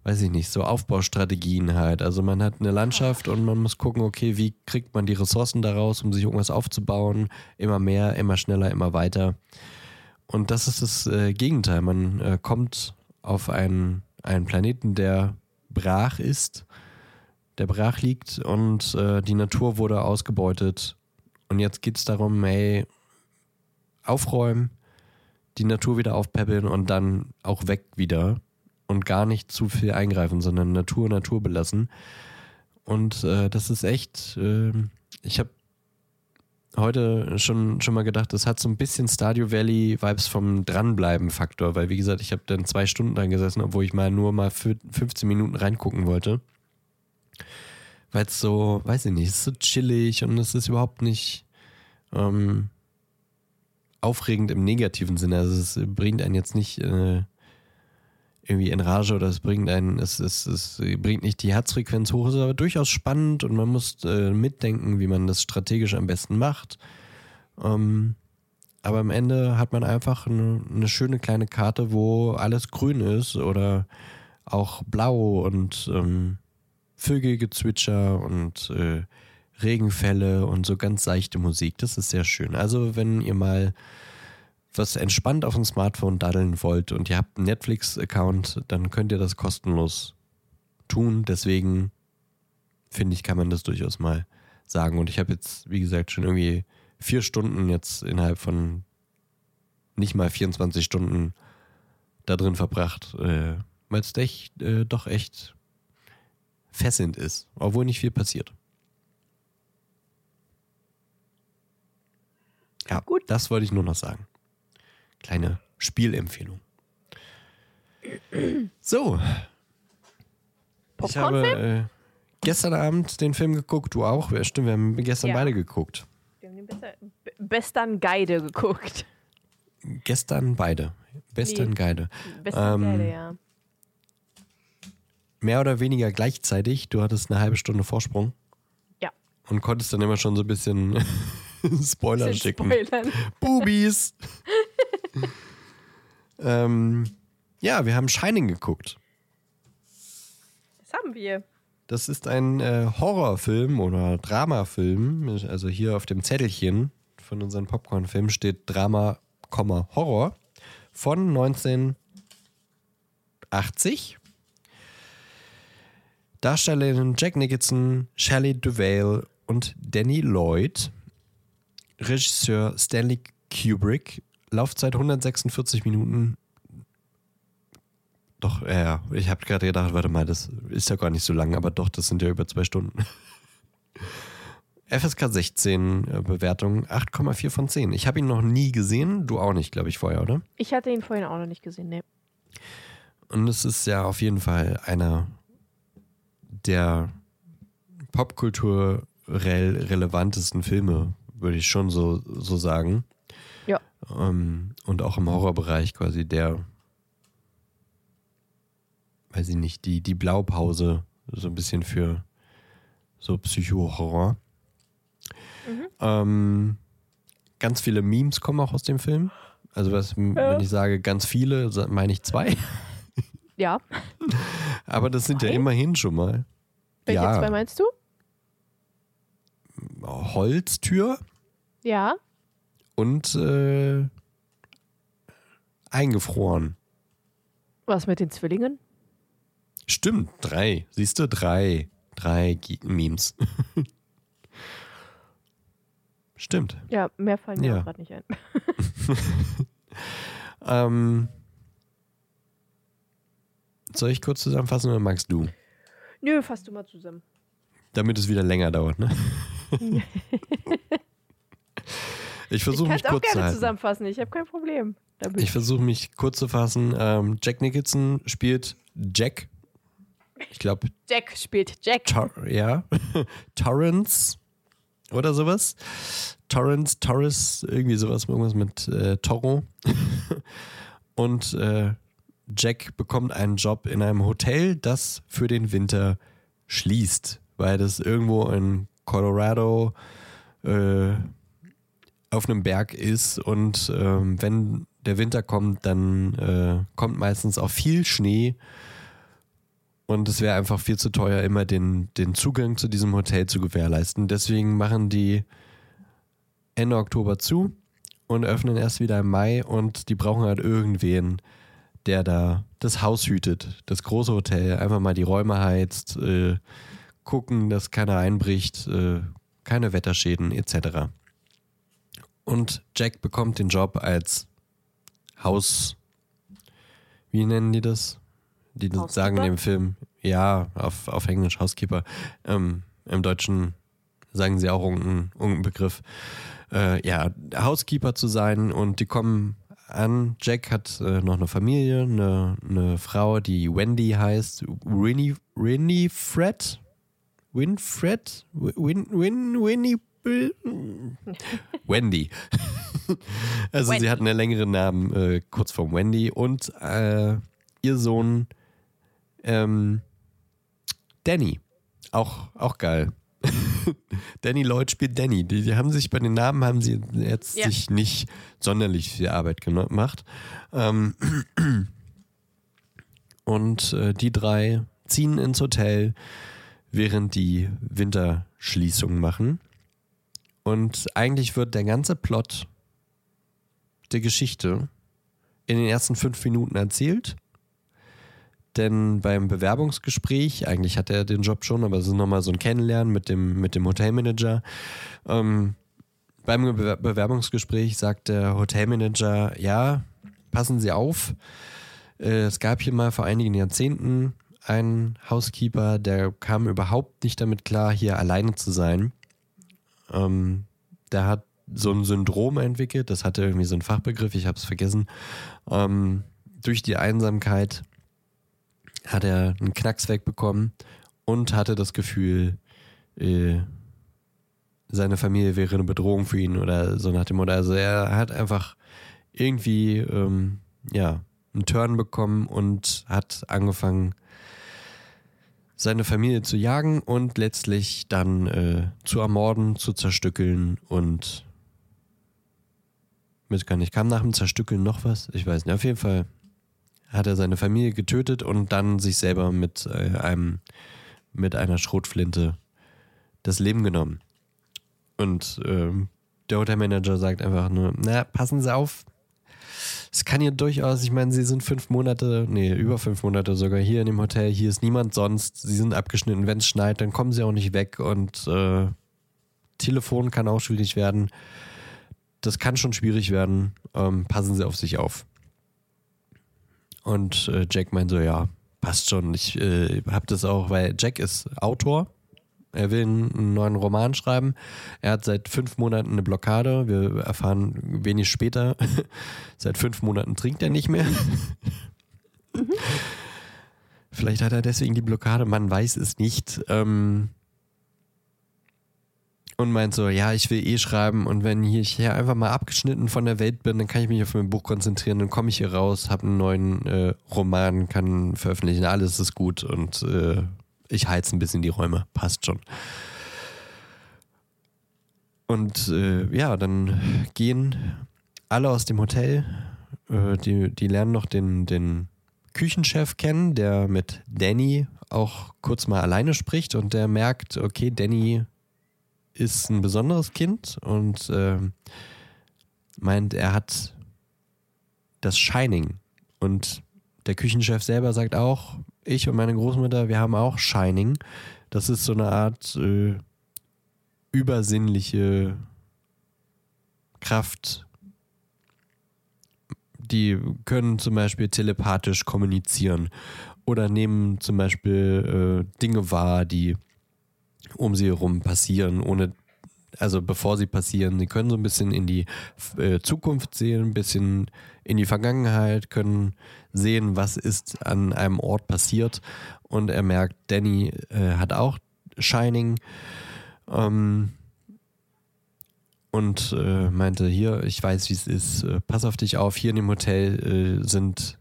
Speaker 2: weiß ich nicht, so Aufbaustrategien halt. Also man hat eine Landschaft und man muss gucken, okay, wie kriegt man die Ressourcen daraus, um sich irgendwas aufzubauen. Immer mehr, immer schneller, immer weiter. Und das ist das äh, Gegenteil. Man äh, kommt auf einen, einen Planeten, der brach ist, der brach liegt und äh, die Natur wurde ausgebeutet. Und jetzt geht es darum, hey, aufräumen, die Natur wieder aufpäppeln und dann auch weg wieder und gar nicht zu viel eingreifen, sondern Natur Natur belassen. Und äh, das ist echt, äh, ich habe heute schon, schon mal gedacht, das hat so ein bisschen Stadio Valley Vibes vom Dranbleiben-Faktor, weil wie gesagt, ich habe dann zwei Stunden dran gesessen, obwohl ich mal nur mal für 15 Minuten reingucken wollte. Weil es so, weiß ich nicht, es ist so chillig und es ist überhaupt nicht ähm, aufregend im negativen Sinne. Also es bringt einen jetzt nicht äh, irgendwie in Rage oder es bringt einen, es, es, es bringt nicht die Herzfrequenz hoch, es ist aber durchaus spannend und man muss äh, mitdenken, wie man das strategisch am besten macht. Ähm, aber am Ende hat man einfach eine, eine, schöne kleine Karte, wo alles grün ist oder auch blau und ähm, Vögelgezwitscher und äh, Regenfälle und so ganz seichte Musik. Das ist sehr schön. Also wenn ihr mal was entspannt auf dem Smartphone daddeln wollt und ihr habt einen Netflix-Account, dann könnt ihr das kostenlos tun. Deswegen finde ich, kann man das durchaus mal sagen. Und ich habe jetzt, wie gesagt, schon irgendwie vier Stunden jetzt innerhalb von nicht mal 24 Stunden da drin verbracht, äh, weil es äh, doch echt fesselnd ist, obwohl nicht viel passiert. Ja, gut. Das wollte ich nur noch sagen. Kleine Spielempfehlung. So. Ich habe äh, gestern Abend den Film geguckt, du auch. Stimmt, wir haben gestern ja. beide geguckt.
Speaker 1: Wir haben den Bestern Geide geguckt.
Speaker 2: Gestern beide. Bestern nee. Geide.
Speaker 1: Bestern ähm, Geide, ja.
Speaker 2: Mehr oder weniger gleichzeitig. Du hattest eine halbe Stunde Vorsprung.
Speaker 1: Ja.
Speaker 2: Und konntest dann immer schon so ein bisschen Spoiler schicken. Spoilern. Bubis. ähm, ja, wir haben Shining geguckt.
Speaker 1: Das haben wir.
Speaker 2: Das ist ein äh, Horrorfilm oder Dramafilm. Also hier auf dem Zettelchen von unseren Popcorn-Filmen steht Drama, Horror von 1980. Darstellerinnen Jack Nicholson, Shelley Duvall und Danny Lloyd. Regisseur Stanley Kubrick. Laufzeit 146 Minuten. Doch, ja, ich habe gerade gedacht, warte mal, das ist ja gar nicht so lang, aber doch, das sind ja über zwei Stunden. FSK 16 äh, Bewertung 8,4 von 10. Ich habe ihn noch nie gesehen, du auch nicht, glaube ich, vorher, oder?
Speaker 1: Ich hatte ihn vorhin auch noch nicht gesehen, ne.
Speaker 2: Und es ist ja auf jeden Fall einer der popkulturell relevantesten Filme, würde ich schon so, so sagen.
Speaker 1: Ja.
Speaker 2: Ähm, und auch im Horrorbereich quasi der, weiß ich nicht, die, die Blaupause so ein bisschen für so Psycho-Horror. Ähm, ganz viele Memes kommen auch aus dem Film. Also was, wenn ich sage ganz viele, meine ich zwei.
Speaker 1: Ja.
Speaker 2: Aber das sind ja
Speaker 1: Zwei?
Speaker 2: immerhin schon mal.
Speaker 1: Welche
Speaker 2: ja,
Speaker 1: zwei meinst du?
Speaker 2: Holztür
Speaker 1: Ja.
Speaker 2: Und äh, eingefroren.
Speaker 1: Was mit den Zwillingen?
Speaker 2: Stimmt, drei. Siehst du, drei. Drei Memes. Stimmt.
Speaker 1: Ja, mehr fallen mir
Speaker 2: Ja.
Speaker 1: gerade nicht ein.
Speaker 2: Ähm, soll ich kurz zusammenfassen oder magst du?
Speaker 1: Nö, fass du mal zusammen.
Speaker 2: Damit es wieder länger dauert, ne? Ich versuche
Speaker 1: kann
Speaker 2: mich
Speaker 1: auch
Speaker 2: kurz zu
Speaker 1: gerne
Speaker 2: halten.
Speaker 1: zusammenfassen, ich habe kein Problem. damit.
Speaker 2: Ich versuche mich kurz zu fassen. Ähm, Jack Nicholson spielt Jack. Ich glaube,
Speaker 1: Jack spielt Jack.
Speaker 2: Tor ja. Torrance oder sowas. Torrance, Torres, irgendwie sowas, irgendwas mit äh, Toro. Und äh, Jack bekommt einen Job in einem Hotel, das für den Winter schließt, weil das irgendwo in Colorado äh, auf einem Berg ist und ähm, wenn der Winter kommt, dann äh, kommt meistens auch viel Schnee und es wäre einfach viel zu teuer, immer den, den Zugang zu diesem Hotel zu gewährleisten. Deswegen machen die Ende Oktober zu und öffnen erst wieder im Mai und die brauchen halt irgendwen, der da das Haus hütet, das große Hotel, einfach mal die Räume heizt, äh, gucken, dass keiner einbricht, äh, keine Wetterschäden etc. Und Jack bekommt den Job als Haus, wie nennen die das? Die sagen in dem Film, ja, auf, auf Englisch Housekeeper. Ähm, Im Deutschen sagen sie auch irgendeinen irgendeinen Begriff. Äh, ja, Housekeeper zu sein und die kommen an. Jack hat äh, noch eine Familie, eine, eine Frau, die Wendy heißt. Winnie, Winnie Fred? Winfred? Win, Win, Winnie. Wendy. also
Speaker 1: Wendy.
Speaker 2: sie hat einen längeren Namen, äh, kurz vor Wendy. Und äh, ihr Sohn ähm, Danny. Auch, auch geil. Danny Lloyd spielt Danny. Die, die haben sich bei den Namen haben sie jetzt
Speaker 1: Ja.
Speaker 2: sich nicht sonderlich viel Arbeit gemacht. Ähm, und äh, die drei ziehen ins Hotel, während die Winterschließung machen. Und eigentlich wird der ganze Plot der Geschichte in den ersten fünf Minuten erzählt. Denn beim Bewerbungsgespräch, eigentlich hat er den Job schon, aber es ist nochmal so ein Kennenlernen mit dem, mit dem Hotelmanager. Ähm, beim Bewer- Bewerbungsgespräch sagt der Hotelmanager, ja, passen Sie auf. Äh, es gab hier mal vor einigen Jahrzehnten einen Housekeeper, der kam überhaupt nicht damit klar, hier alleine zu sein. Ähm, der hat so ein Syndrom entwickelt, das hatte irgendwie so einen Fachbegriff, ich habe es vergessen. Ähm, durch die Einsamkeit hat er einen Knacks wegbekommen und hatte das Gefühl, äh, seine Familie wäre eine Bedrohung für ihn oder so nach dem Motto. Also er hat einfach irgendwie ähm, ja, einen Turn bekommen und hat angefangen, seine Familie zu jagen und letztlich dann äh, zu ermorden, zu zerstückeln und mit gar nicht. Kam nach dem Zerstückeln noch was? Ich weiß nicht. Auf jeden Fall hat er seine Familie getötet und dann sich selber mit äh, einem mit einer Schrotflinte das Leben genommen. Und ähm, der Hotelmanager sagt einfach nur, na, passen Sie auf, es kann hier durchaus, ich meine, sie sind fünf Monate, nee, über fünf Monate sogar hier in dem Hotel, hier ist niemand sonst, sie sind abgeschnitten, wenn es schneit, dann kommen sie auch nicht weg und äh, Telefon kann auch schwierig werden. Das kann schon schwierig werden. Ähm, passen Sie auf sich auf. Und äh, Jack meint so, ja, passt schon. Ich äh, habe das auch, weil Jack ist Autor. Er will einen neuen Roman schreiben. Er hat seit fünf Monaten eine Blockade. Wir erfahren wenig später. seit fünf Monaten trinkt er nicht mehr. Vielleicht hat er deswegen die Blockade, man weiß es nicht. Ähm, und meint so, ja, ich will eh schreiben und wenn ich hier einfach mal abgeschnitten von der Welt bin, dann kann ich mich auf mein Buch konzentrieren, dann komme ich hier raus, habe einen neuen äh, Roman, kann veröffentlichen, alles ist gut und äh, ich heiz ein bisschen die Räume, passt schon. Und äh, ja, dann gehen alle aus dem Hotel, äh, die, die lernen noch den, den Küchenchef kennen, der mit Danny auch kurz mal alleine spricht und der merkt, okay, Danny ist ein besonderes Kind und äh, meint, er hat das Shining. Und der Küchenchef selber sagt auch, ich und meine Großmutter, wir haben auch Shining. Das ist so eine Art äh, übersinnliche Kraft. Die können zum Beispiel telepathisch kommunizieren oder nehmen zum Beispiel äh, Dinge wahr, die um sie herum passieren, ohne also bevor sie passieren. Sie können so ein bisschen in die äh, Zukunft sehen, ein bisschen in die Vergangenheit, können sehen, was ist an einem Ort passiert. Und er merkt, Danny äh, hat auch Shining. Ähm, und äh, meinte, hier, ich weiß, wie es ist, äh, pass auf dich auf, hier in dem Hotel äh, sind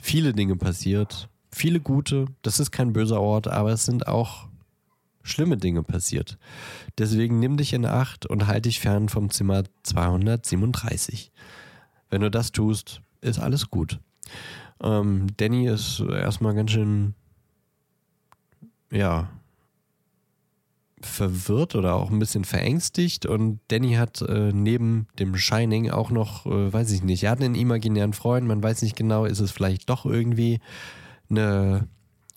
Speaker 2: viele Dinge passiert, viele gute, das ist kein böser Ort, aber es sind auch schlimme Dinge passiert. Deswegen nimm dich in Acht und halt dich fern vom Zimmer 237. Wenn du das tust, ist alles gut. Ähm, Danny ist erstmal ganz schön, ja, verwirrt oder auch ein bisschen verängstigt und Danny hat äh, neben dem Shining auch noch, äh, weiß ich nicht, er hat einen imaginären Freund, man weiß nicht genau, ist es vielleicht doch irgendwie eine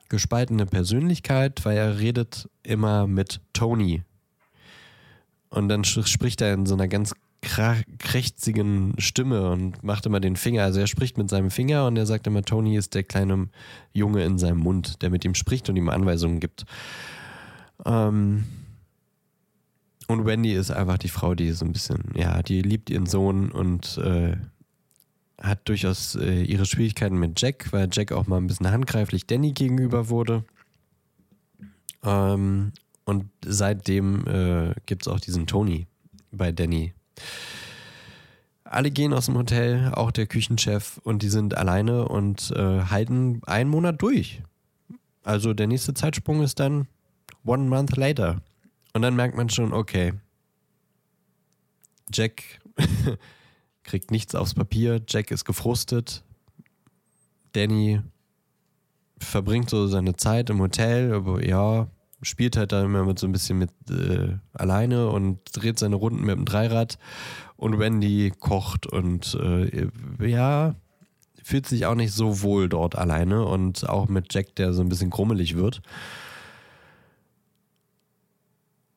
Speaker 2: gespaltene Persönlichkeit, weil er redet immer mit Tony. Und dann spricht er in so einer ganz krächzigen Stimme und macht immer den Finger. Also er spricht mit seinem Finger und er sagt immer, Tony ist der kleine Junge in seinem Mund, der mit ihm spricht und ihm Anweisungen gibt. Ähm und Wendy ist einfach die Frau, die so ein bisschen, ja, die liebt ihren Sohn und äh, hat durchaus äh, ihre Schwierigkeiten mit Jack, weil Jack auch mal ein bisschen handgreiflich Danny gegenüber wurde. Ähm, und seitdem äh, gibt es auch diesen Tony bei Danny. Alle gehen aus dem Hotel, auch der Küchenchef, und die sind alleine und äh, halten einen Monat durch. Also der nächste Zeitsprung ist dann one month later. Und dann merkt man schon, okay, Jack kriegt nichts aufs Papier, Jack ist gefrustet, Danny verbringt so seine Zeit im Hotel, aber ja, spielt halt da immer mit so ein bisschen mit äh, alleine und dreht seine Runden mit dem Dreirad und Wendy kocht und äh, ja, fühlt sich auch nicht so wohl dort alleine und auch mit Jack, der so ein bisschen krummelig wird.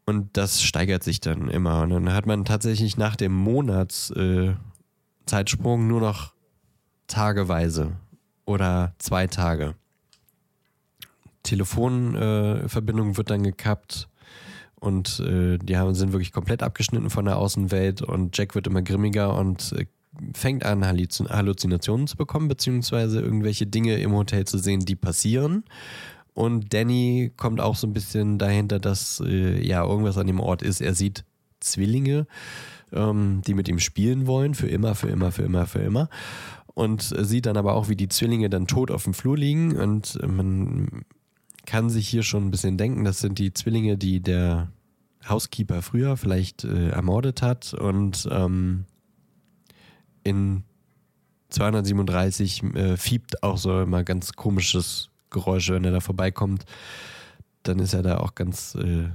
Speaker 2: Und das steigert sich dann immer. Und dann hat man tatsächlich nach dem Monats äh, nur noch tageweise oder zwei Tage. Telefonverbindung äh, wird dann gekappt und äh, die haben, sind wirklich komplett abgeschnitten von der Außenwelt und Jack wird immer grimmiger und äh, fängt an, Halluzinationen zu bekommen, beziehungsweise irgendwelche Dinge im Hotel zu sehen, die passieren. Und Danny kommt auch so ein bisschen dahinter, dass äh, ja irgendwas an dem Ort ist. Er sieht Zwillinge ähm, die mit ihm spielen wollen, für immer, für immer, für immer, für immer. Und sieht dann aber auch, wie die Zwillinge dann tot auf dem Flur liegen. Und man kann sich hier schon ein bisschen denken, das sind die Zwillinge, die der Housekeeper früher vielleicht äh, ermordet hat. Und ähm, in 237 äh, fiebt auch so immer ganz komisches Geräusche, wenn er da vorbeikommt. Dann ist er da auch ganz äh,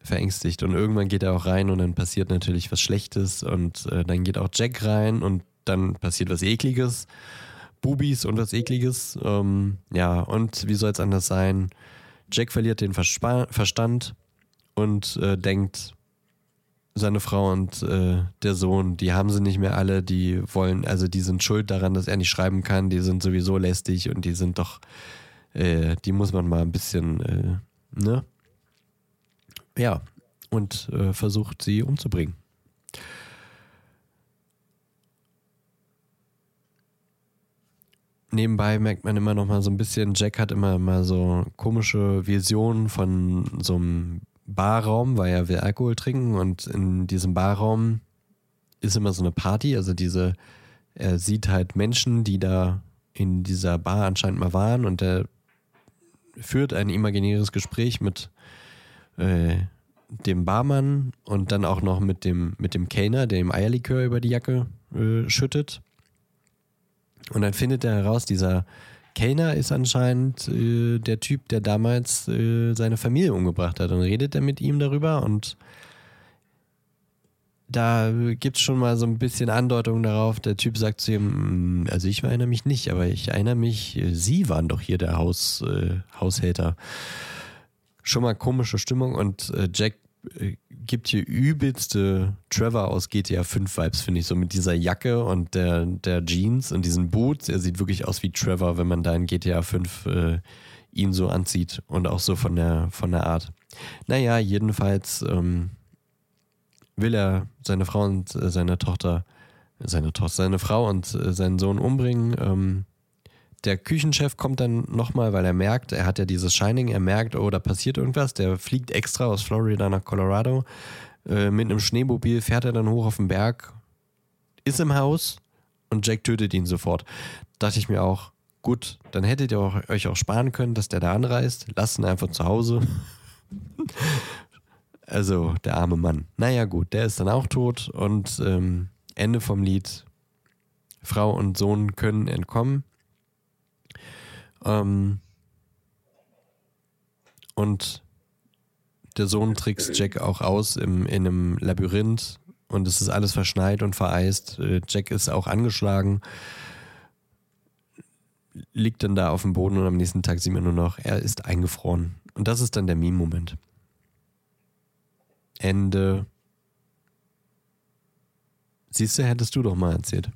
Speaker 2: verängstigt. Und irgendwann geht er auch rein und dann passiert natürlich was Schlechtes und äh, dann geht auch Jack rein und dann passiert was Ekliges. Bubis und was Ekliges. Ähm, ja, und wie soll es anders sein? Jack verliert den Verspa Verstand und äh, denkt, seine Frau und äh, der Sohn, die haben sie nicht mehr alle, die wollen, also die sind schuld daran, dass er nicht schreiben kann, die sind sowieso lästig und die sind doch, äh, die muss man mal ein bisschen, äh, ne? Ja, und äh, versucht sie umzubringen. Nebenbei merkt man immer noch mal so ein bisschen, Jack hat immer mal so komische Visionen von so einem Barraum, weil er will Alkohol trinken und in diesem Barraum ist immer so eine Party, also diese, er sieht halt Menschen, die da in dieser Bar anscheinend mal waren und er führt ein imaginäres Gespräch mit äh, dem Barmann und dann auch noch mit dem, mit dem Kellner, der ihm Eierlikör über die Jacke äh, schüttet. Und dann findet er heraus, dieser Kellner ist anscheinend äh, der Typ, der damals äh, seine Familie umgebracht hat. Und redet er mit ihm darüber und da gibt es schon mal so ein bisschen Andeutung darauf. Der Typ sagt zu ihm, mm, also ich erinnere mich nicht, aber ich erinnere mich, Sie waren doch hier der Haus, äh, Haushälter. Schon mal komische Stimmung und äh, Jack gibt hier übelste Trevor aus GTA 5 Vibes, finde ich, so mit dieser Jacke und der, der Jeans und diesen Boots. Er sieht wirklich aus wie Trevor, wenn man da in GTA 5 äh, ihn so anzieht und auch so von der, von der Art. Naja, jedenfalls ähm, will er seine Frau und äh, seine Tochter, seine Tochter, seine Frau und äh, seinen Sohn umbringen. Ähm, der Küchenchef kommt dann nochmal, weil er merkt, er hat ja dieses Shining, er merkt, oh, da passiert irgendwas. Der fliegt extra aus Florida nach Colorado. Äh, mit einem Schneemobil fährt er dann hoch auf den Berg, ist im Haus und Jack tötet ihn sofort. Dachte ich mir auch, gut, dann hättet ihr auch, euch auch sparen können, dass der da anreist. Lasst ihn einfach zu Hause. also, der arme Mann. Naja, gut, der ist dann auch tot und ähm, Ende vom Lied. Frau und Sohn können entkommen. Ähm, und der Sohn trickst Jack auch aus im, in einem Labyrinth und es ist alles verschneit und vereist. Äh, Jack ist auch angeschlagen, liegt dann da auf dem Boden und am nächsten Tag sieht man nur noch, er ist eingefroren. Und das ist dann der Meme-Moment. Ende. Siehst du, hättest du doch mal erzählt.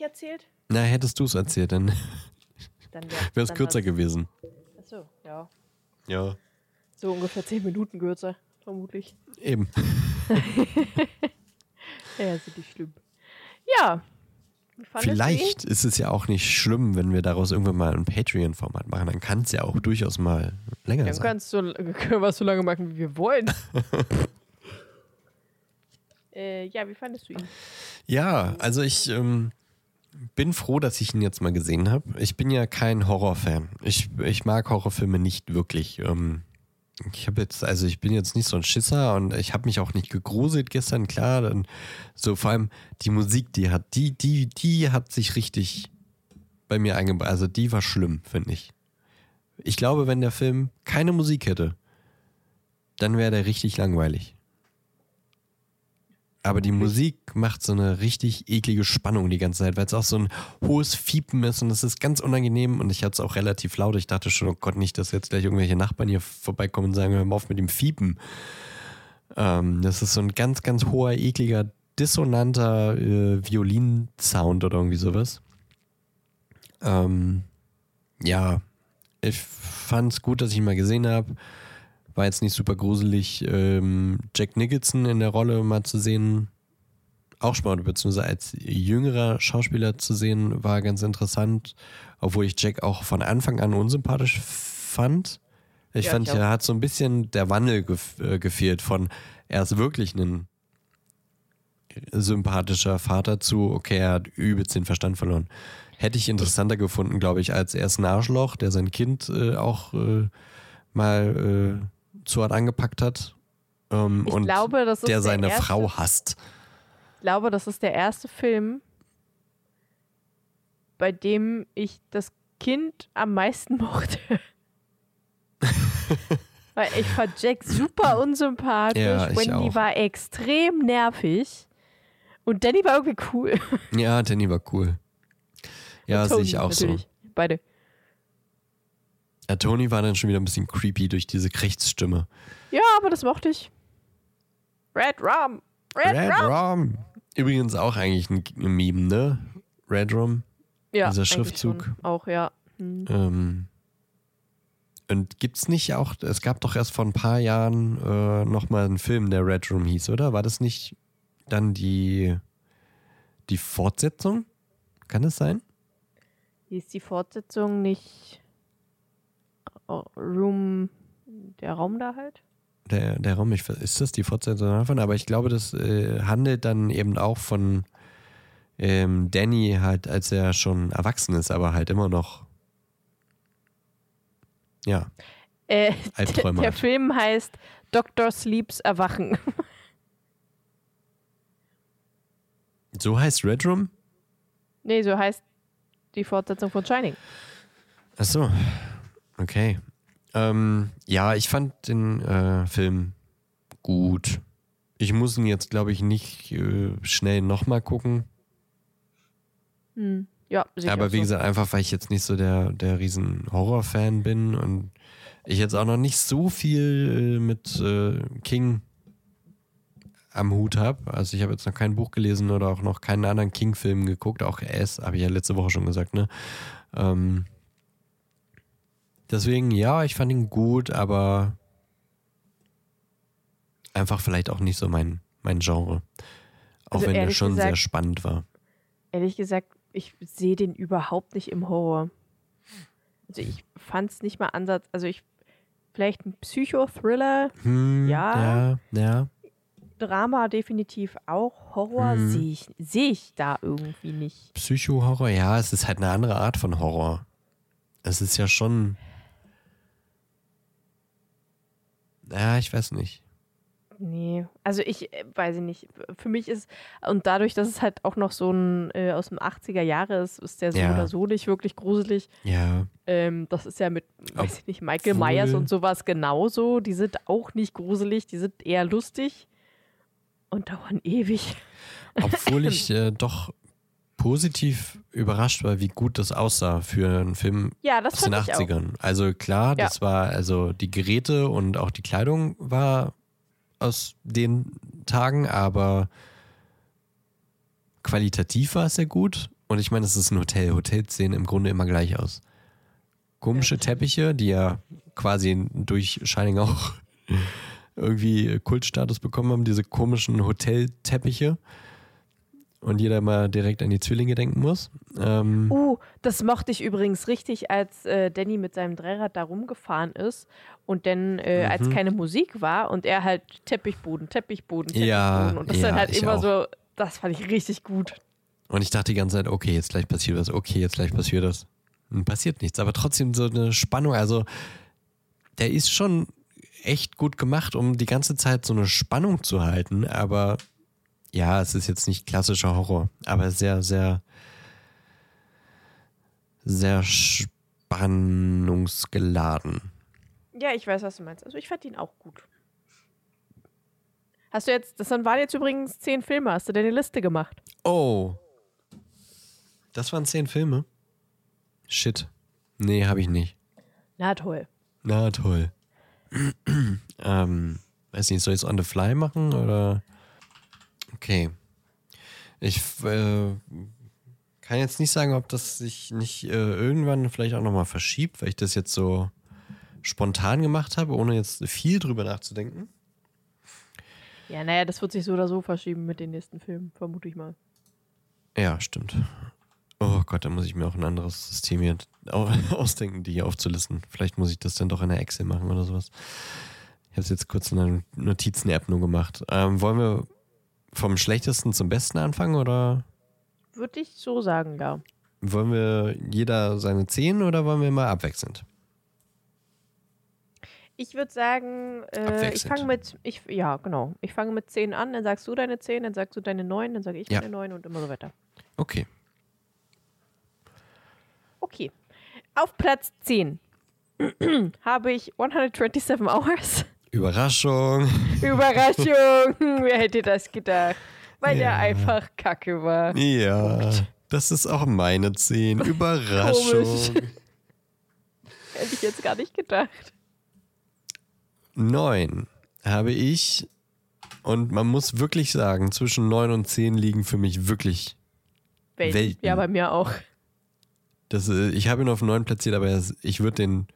Speaker 1: Ich erzählt?
Speaker 2: Na, hättest du es erzählt, dann, dann wäre es kürzer gewesen.
Speaker 1: Achso, ja.
Speaker 2: Ja.
Speaker 1: So ungefähr zehn Minuten kürzer, vermutlich.
Speaker 2: Eben.
Speaker 1: ja, ist nicht schlimm. Ja.
Speaker 2: Vielleicht ist es ja auch nicht schlimm, wenn wir daraus irgendwann mal ein Patreon-Format machen. Dann kann es ja auch durchaus mal länger
Speaker 1: Dann
Speaker 2: sein.
Speaker 1: Dann kannst du, können wir es so lange machen, wie wir wollen. äh, ja, wie fandest du ihn?
Speaker 2: Ja, also ich ähm, bin froh, dass ich ihn jetzt mal gesehen habe. Ich bin ja kein Horrorfan. Ich, ich mag Horrorfilme nicht wirklich. Ähm, ich habe jetzt, also ich bin jetzt nicht so ein Schisser und ich habe mich auch nicht gegruselt gestern, klar. Dann so vor allem die Musik, die hat, die, die, die hat sich richtig bei mir eingebaut. Also die war schlimm, finde ich. Ich glaube, wenn der Film keine Musik hätte, dann wäre der richtig langweilig. Aber die Musik macht so eine richtig eklige Spannung die ganze Zeit, weil es auch so ein hohes Fiepen ist und es ist ganz unangenehm und ich hatte es auch relativ laut. Ich dachte schon, oh Gott, nicht, dass jetzt gleich irgendwelche Nachbarn hier vorbeikommen und sagen, hör mal auf mit dem Fiepen. Ähm, das ist so ein ganz, ganz hoher, ekliger, dissonanter äh, Violinsound oder irgendwie sowas. Ähm, ja, ich fand es gut, dass ich ihn mal gesehen habe war jetzt nicht super gruselig. Ähm, Jack Nicholson in der Rolle mal zu sehen, auch spannend, beziehungsweise als jüngerer Schauspieler zu sehen, war ganz interessant, obwohl ich Jack auch von Anfang an unsympathisch fand. Ich ja, fand, er hat so ein bisschen der Wandel gef äh, gefehlt von, er ist wirklich ein sympathischer Vater zu, okay, er hat übelst den Verstand verloren. Hätte ich interessanter gefunden, glaube ich, als er ist ein Arschloch, der sein Kind äh, auch äh, mal zu hart angepackt hat ähm, und glaube, der, der seine erste, Frau hasst.
Speaker 1: Ich glaube, das ist der erste Film, bei dem ich das Kind am meisten mochte. Weil ich fand Jack super unsympathisch.
Speaker 2: Ja,
Speaker 1: Wendy
Speaker 2: auch.
Speaker 1: war extrem nervig. Und Danny war irgendwie cool.
Speaker 2: Ja, Danny war cool. Ja, sehe ich auch
Speaker 1: natürlich. Beide.
Speaker 2: Ja, Tony war dann schon wieder ein bisschen creepy durch diese Krechtsstimme.
Speaker 1: Ja, aber das mochte ich. Red Rum. Red,
Speaker 2: Red
Speaker 1: Rum.
Speaker 2: Rum. Übrigens auch eigentlich ein Meme, ne? Red Rum.
Speaker 1: Ja,
Speaker 2: Dieser Schriftzug.
Speaker 1: Auch, ja. Hm.
Speaker 2: Ähm, und gibt's nicht auch, es gab doch erst vor ein paar Jahren äh, nochmal einen Film, der Red Room hieß, oder? War das nicht dann die, die Fortsetzung? Kann es sein?
Speaker 1: Hieß die Fortsetzung nicht Room, der Raum da halt?
Speaker 2: Der, der Raum, ich, ist das die Fortsetzung davon? Aber ich glaube, das äh, handelt dann eben auch von ähm, Danny halt, als er schon erwachsen ist, aber halt immer noch. Ja,
Speaker 1: Äh, der
Speaker 2: hat.
Speaker 1: Film heißt Dr. Sleeps Erwachen.
Speaker 2: so heißt Red Room?
Speaker 1: nee, so heißt die Fortsetzung von Shining.
Speaker 2: Ach so, okay. Ähm, ja, ich fand den äh, Film gut. Ich muss ihn jetzt, glaube ich, nicht äh, schnell nochmal gucken.
Speaker 1: Hm. Ja, ich
Speaker 2: Aber wie
Speaker 1: so.
Speaker 2: gesagt, einfach weil ich jetzt nicht so der, der riesen Horrorfan bin und ich jetzt auch noch nicht so viel äh, mit äh, King am Hut habe. Also ich habe jetzt noch kein Buch gelesen oder auch noch keinen anderen King-Film geguckt. Auch S, habe ich ja letzte Woche schon gesagt, ne? Ähm, deswegen, ja, ich fand ihn gut, aber einfach vielleicht auch nicht so mein, mein Genre. Auch
Speaker 1: Also
Speaker 2: wenn
Speaker 1: ehrlich
Speaker 2: schon sehr
Speaker 1: gesagt-
Speaker 2: spannend war.
Speaker 1: Ehrlich gesagt, ich sehe den überhaupt nicht im Horror. Also ich fand es nicht mal ansatz. Also ich vielleicht ein Psychothriller,
Speaker 2: Hm,
Speaker 1: Ja.
Speaker 2: Ja, ja.
Speaker 1: Drama definitiv auch. Horror
Speaker 2: Mhm.
Speaker 1: sehe ich, sehe ich da irgendwie nicht.
Speaker 2: Psycho-Horror, ja, es ist halt eine andere Art von Horror. Es ist ja schon. Ja, ich weiß nicht.
Speaker 1: Nee, also ich äh, weiß ich nicht. Für mich ist, und dadurch, dass es halt auch noch so ein äh, aus dem 80er Jahre ist, ist der so
Speaker 2: Ja.
Speaker 1: oder so nicht wirklich gruselig.
Speaker 2: Ja,
Speaker 1: Ähm, das ist ja mit, weiß ich nicht, Michael
Speaker 2: Obwohl-
Speaker 1: Myers und sowas genauso. Die sind auch nicht gruselig, die sind eher lustig und dauern ewig.
Speaker 2: obwohl ich äh, doch positiv überrascht war, wie gut das aussah für einen Film
Speaker 1: Ja, das
Speaker 2: aus den
Speaker 1: fand ich auch.
Speaker 2: 80ern. Also klar,
Speaker 1: Ja.
Speaker 2: das war, also die Geräte und auch die Kleidung war aus den Tagen, aber qualitativ war es sehr gut. Und ich meine, es ist ein Hotel. Hotels sehen im Grunde immer gleich aus. Komische Teppiche, die ja quasi durch Shining auch irgendwie Kultstatus bekommen haben, diese komischen Hotelteppiche. Und jeder mal direkt an die Zwillinge denken muss. Ähm,
Speaker 1: Uh, das mochte ich übrigens richtig, als äh, Danny mit seinem Dreirad da rumgefahren ist und dann, äh, als
Speaker 2: Mhm.
Speaker 1: keine Musik war und er halt Teppichboden, Teppichboden, Teppichboden.
Speaker 2: Ja,
Speaker 1: und das
Speaker 2: ja,
Speaker 1: dann halt immer
Speaker 2: auch.
Speaker 1: so, das fand ich richtig gut.
Speaker 2: Und ich dachte die ganze Zeit, okay, jetzt gleich passiert was, okay, jetzt gleich passiert das. Und passiert nichts, aber trotzdem so eine Spannung. Also, der ist schon echt gut gemacht, um die ganze Zeit so eine Spannung zu halten. Aber ja, es ist jetzt nicht klassischer Horror, aber sehr, sehr, sehr spannungsgeladen.
Speaker 1: Ja, ich weiß, was du meinst. Also ich fand ihn auch gut. Hast du jetzt, das waren jetzt übrigens zehn Filme, hast du deine Liste gemacht?
Speaker 2: Oh. Das waren zehn Filme? Shit. Nee, habe ich nicht.
Speaker 1: Na toll.
Speaker 2: Na toll. ähm, weiß nicht, soll ich es on the fly machen oder? Okay. Ich äh, kann jetzt nicht sagen, ob das sich nicht äh, irgendwann vielleicht auch nochmal verschiebt, weil ich das jetzt so spontan gemacht habe, ohne jetzt viel drüber nachzudenken.
Speaker 1: Ja, naja, das wird sich so oder so verschieben mit den nächsten Filmen, vermute ich mal.
Speaker 2: Ja, stimmt. Oh Gott, da muss ich mir auch ein anderes System hier au- ausdenken, die hier aufzulisten. Vielleicht muss ich das dann doch in der Excel machen oder sowas. Ich habe es jetzt kurz in einer Notizen-App nur gemacht. Ähm, wollen wir vom schlechtesten zum besten anfangen oder
Speaker 1: Würde ich so sagen, ja.
Speaker 2: wollen wir jeder seine 10 oder wollen wir mal abwechselnd?
Speaker 1: Ich würde sagen, äh, ich fange mit, ich, ja, genau. Ich fange mit 10 an, dann sagst du deine 10, dann sagst du deine 9, dann sage ich
Speaker 2: Ja.
Speaker 1: meine 9 und immer so weiter.
Speaker 2: Okay.
Speaker 1: Okay. Auf Platz 10. habe ich 127 Hours.
Speaker 2: Überraschung.
Speaker 1: Überraschung! Wer hätte das gedacht? Weil der
Speaker 2: Ja.
Speaker 1: einfach kacke war.
Speaker 2: Ja, das ist auch meine 10. Überraschung.
Speaker 1: Hätte ich jetzt gar nicht gedacht.
Speaker 2: 9 habe ich. Und man muss wirklich sagen, zwischen 9 und 10 liegen für mich wirklich.
Speaker 1: Welten.
Speaker 2: Welten.
Speaker 1: Ja, bei mir auch.
Speaker 2: Das, äh, ich habe ihn auf 9 platziert, aber ich würde den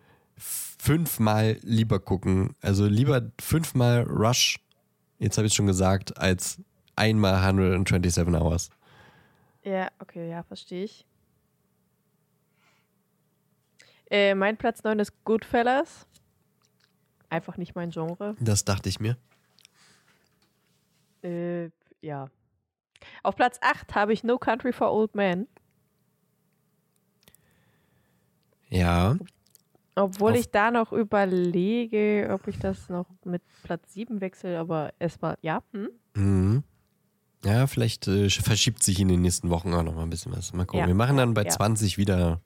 Speaker 2: fünfmal lieber gucken. Also lieber fünfmal Rush, jetzt habe ich schon gesagt, als einmal 127 Hours.
Speaker 1: Ja, okay, ja, verstehe ich. Äh, mein Platz 9 ist Goodfellas. Einfach nicht mein Genre.
Speaker 2: Das dachte ich mir.
Speaker 1: Äh, ja. Auf Platz 8 habe ich No Country for Old Men.
Speaker 2: Ja,
Speaker 1: Obwohl
Speaker 2: Auf-
Speaker 1: ich da noch überlege, ob ich das noch mit Platz 7 wechsle, aber war, ja. Hm?
Speaker 2: Mhm. Ja, vielleicht äh, verschiebt sich in den nächsten Wochen auch noch mal ein bisschen was. Mal gucken.
Speaker 1: Ja,
Speaker 2: Wir machen dann bei
Speaker 1: ja.
Speaker 2: 20 wieder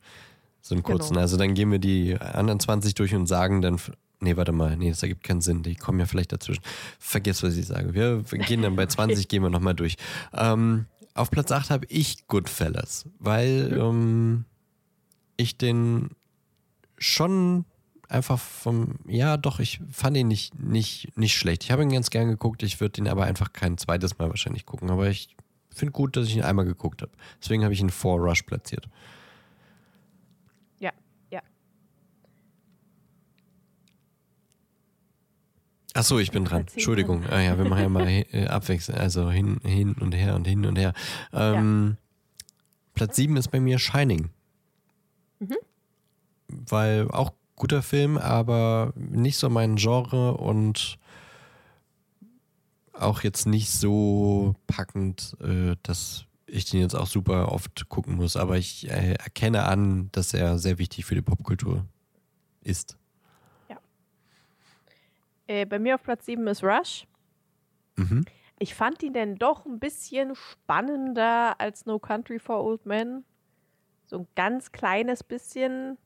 Speaker 2: so einen kurzen.
Speaker 1: Genau.
Speaker 2: Also dann gehen wir die anderen 20 durch und sagen dann. Nee, warte mal. Nee, das ergibt keinen Sinn. Die kommen ja vielleicht dazwischen. Vergesst, was ich sage. Wir gehen dann bei 20, gehen wir nochmal durch. Ähm, auf Platz 8 habe ich Goodfellas, weil
Speaker 1: Mhm.
Speaker 2: ähm, ich den schon einfach vom, ja doch, ich fand ihn nicht, nicht, nicht schlecht. Ich habe ihn ganz gern geguckt, ich würde ihn aber einfach kein zweites Mal wahrscheinlich gucken. Aber ich finde gut, dass ich ihn einmal geguckt habe. Deswegen habe ich ihn vor Rush platziert.
Speaker 1: Ja, ja.
Speaker 2: Ach so, ich bin dran. Entschuldigung. Ah ja, wir machen ja mal äh, abwechselnd, also hin, hin und her und hin und her. Ähm, Platz 7 ist bei mir Shining.
Speaker 1: Mhm.
Speaker 2: Weil auch guter Film, aber nicht so mein Genre und auch jetzt nicht so packend, äh, dass ich den jetzt auch super oft gucken muss. Aber ich äh, erkenne an, dass er sehr wichtig für die Popkultur ist.
Speaker 1: Äh, bei mir auf Platz 7 ist Rush.
Speaker 2: Mhm.
Speaker 1: Ich fand ihn denn doch ein bisschen spannender als No Country for Old Men. So ein ganz kleines bisschen.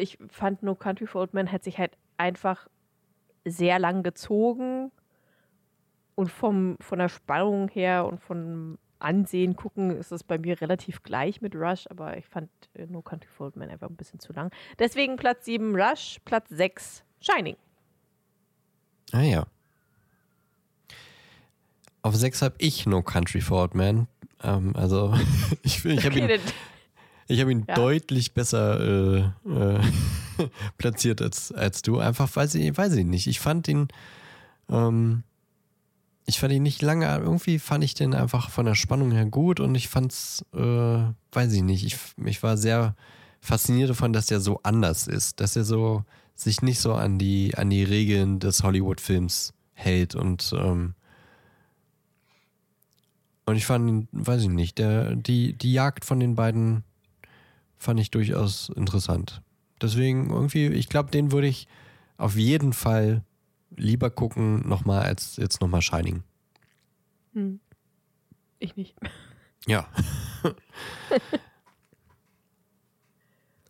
Speaker 1: Ich fand No Country for Old Men hat sich halt einfach sehr lang gezogen. Und vom, von der Spannung her und vom Ansehen gucken ist es bei mir relativ gleich mit Rush, aber ich fand äh, No Country for Old Men einfach ein bisschen zu lang. Deswegen Platz 7 Rush, Platz 6 Shining.
Speaker 2: Ah ja. Auf 6 habe ich No Country for Old Men. Ähm, also ich, ich habe ihn, ich hab ihn
Speaker 1: Ja.
Speaker 2: deutlich besser äh, äh, platziert als, als du. Einfach weiß ich, weiß ich nicht. Ich fand ihn, ähm, ich fand ihn nicht lange, irgendwie fand ich den einfach von der Spannung her gut und ich fand's, äh, weiß ich nicht, ich, ich war sehr fasziniert davon, dass er so anders ist, dass er so sich nicht so an die, an die Regeln des Hollywood-Films hält und ähm, und ich fand, ihn, weiß ich nicht, der, die, die Jagd von den beiden fand ich durchaus interessant. Deswegen irgendwie, ich glaube, den würde ich auf jeden Fall lieber gucken nochmal als jetzt nochmal Shining.
Speaker 1: Hm. Ich nicht.
Speaker 2: Ja.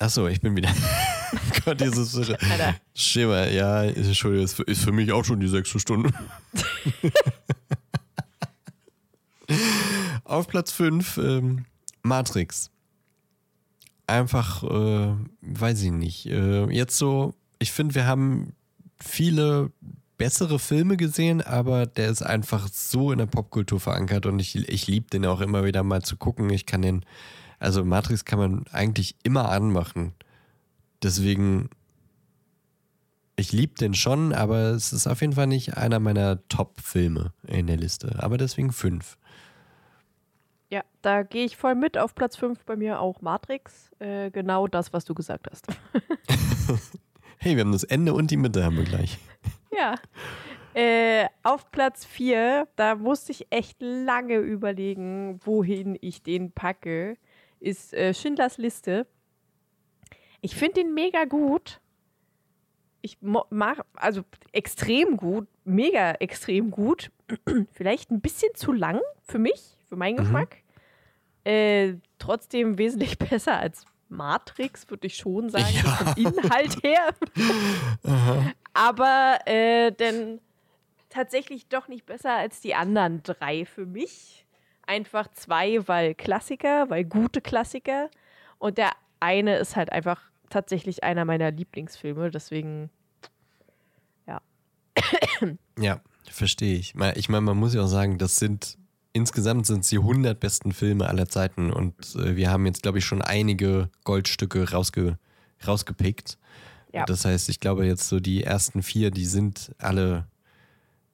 Speaker 2: Achso, ich bin wieder. Gott, dieses
Speaker 1: Alter.
Speaker 2: Schema, ja, Entschuldigung, ist für, ist für mich auch schon die sechste Stunde. Auf Platz 5, ähm, Matrix. Einfach, äh, weiß ich nicht. Äh, jetzt so, ich finde, wir haben viele bessere Filme gesehen, aber der ist einfach so in der Popkultur verankert und ich, ich liebe den auch immer wieder mal zu gucken. Ich kann den, also Matrix kann man eigentlich immer anmachen. Deswegen, ich liebe den schon, aber es ist auf jeden Fall nicht einer meiner Top-Filme in der Liste. Aber deswegen fünf.
Speaker 1: Ja, da gehe ich voll mit. Auf Platz 5 bei mir auch Matrix. Äh, genau das, was du gesagt hast.
Speaker 2: Hey, wir haben das Ende und die Mitte haben wir gleich.
Speaker 1: ja. Äh, auf Platz 4, da musste ich echt lange überlegen, wohin ich den packe, ist äh, Schindlers Liste. Ich finde den mega gut. Ich mache, also extrem gut, mega extrem gut. Vielleicht ein bisschen zu lang für mich, für meinen
Speaker 2: Mhm.
Speaker 1: Geschmack. Äh, trotzdem wesentlich besser als Matrix, würde ich schon sagen, ja. vom Inhalt her. Aber äh, denn tatsächlich doch nicht besser als die anderen drei für mich. Einfach zwei, weil Klassiker, weil gute Klassiker. Und der eine ist halt einfach tatsächlich einer meiner Lieblingsfilme. Deswegen, ja.
Speaker 2: Ja, verstehe ich. Ich meine, man muss ja auch sagen, das sind insgesamt sind es die 100 besten Filme aller Zeiten und äh, wir haben jetzt, glaube ich, schon einige Goldstücke rausge rausgepickt. Ja. Das heißt, ich glaube jetzt so die ersten vier, die sind alle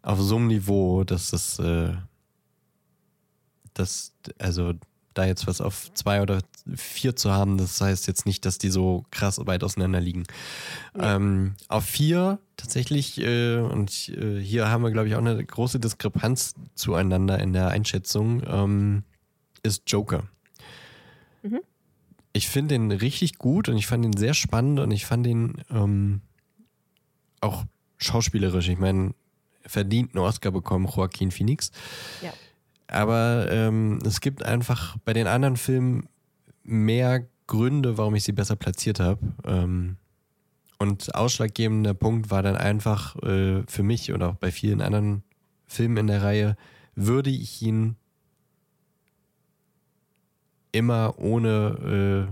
Speaker 2: auf so einem Niveau, dass das, äh, das also da jetzt was auf zwei oder vier zu haben, das heißt jetzt nicht, dass die so krass weit auseinander liegen. Ja. Ähm, auf vier tatsächlich, äh, und äh, hier haben wir, glaube ich, auch eine große Diskrepanz zueinander in der Einschätzung, ähm, ist Joker. Mhm. Ich finde den richtig gut und ich fand ihn sehr spannend und ich fand ihn ähm, auch schauspielerisch. Ich meine, verdient einen Oscar bekommen, Joaquin Phoenix. Ja. Aber ähm, es gibt einfach bei den anderen Filmen mehr Gründe, warum ich sie besser platziert habe. Ähm, und ausschlaggebender Punkt war dann einfach äh, für mich und auch bei vielen anderen Filmen in der Reihe, würde ich ihn immer ohne,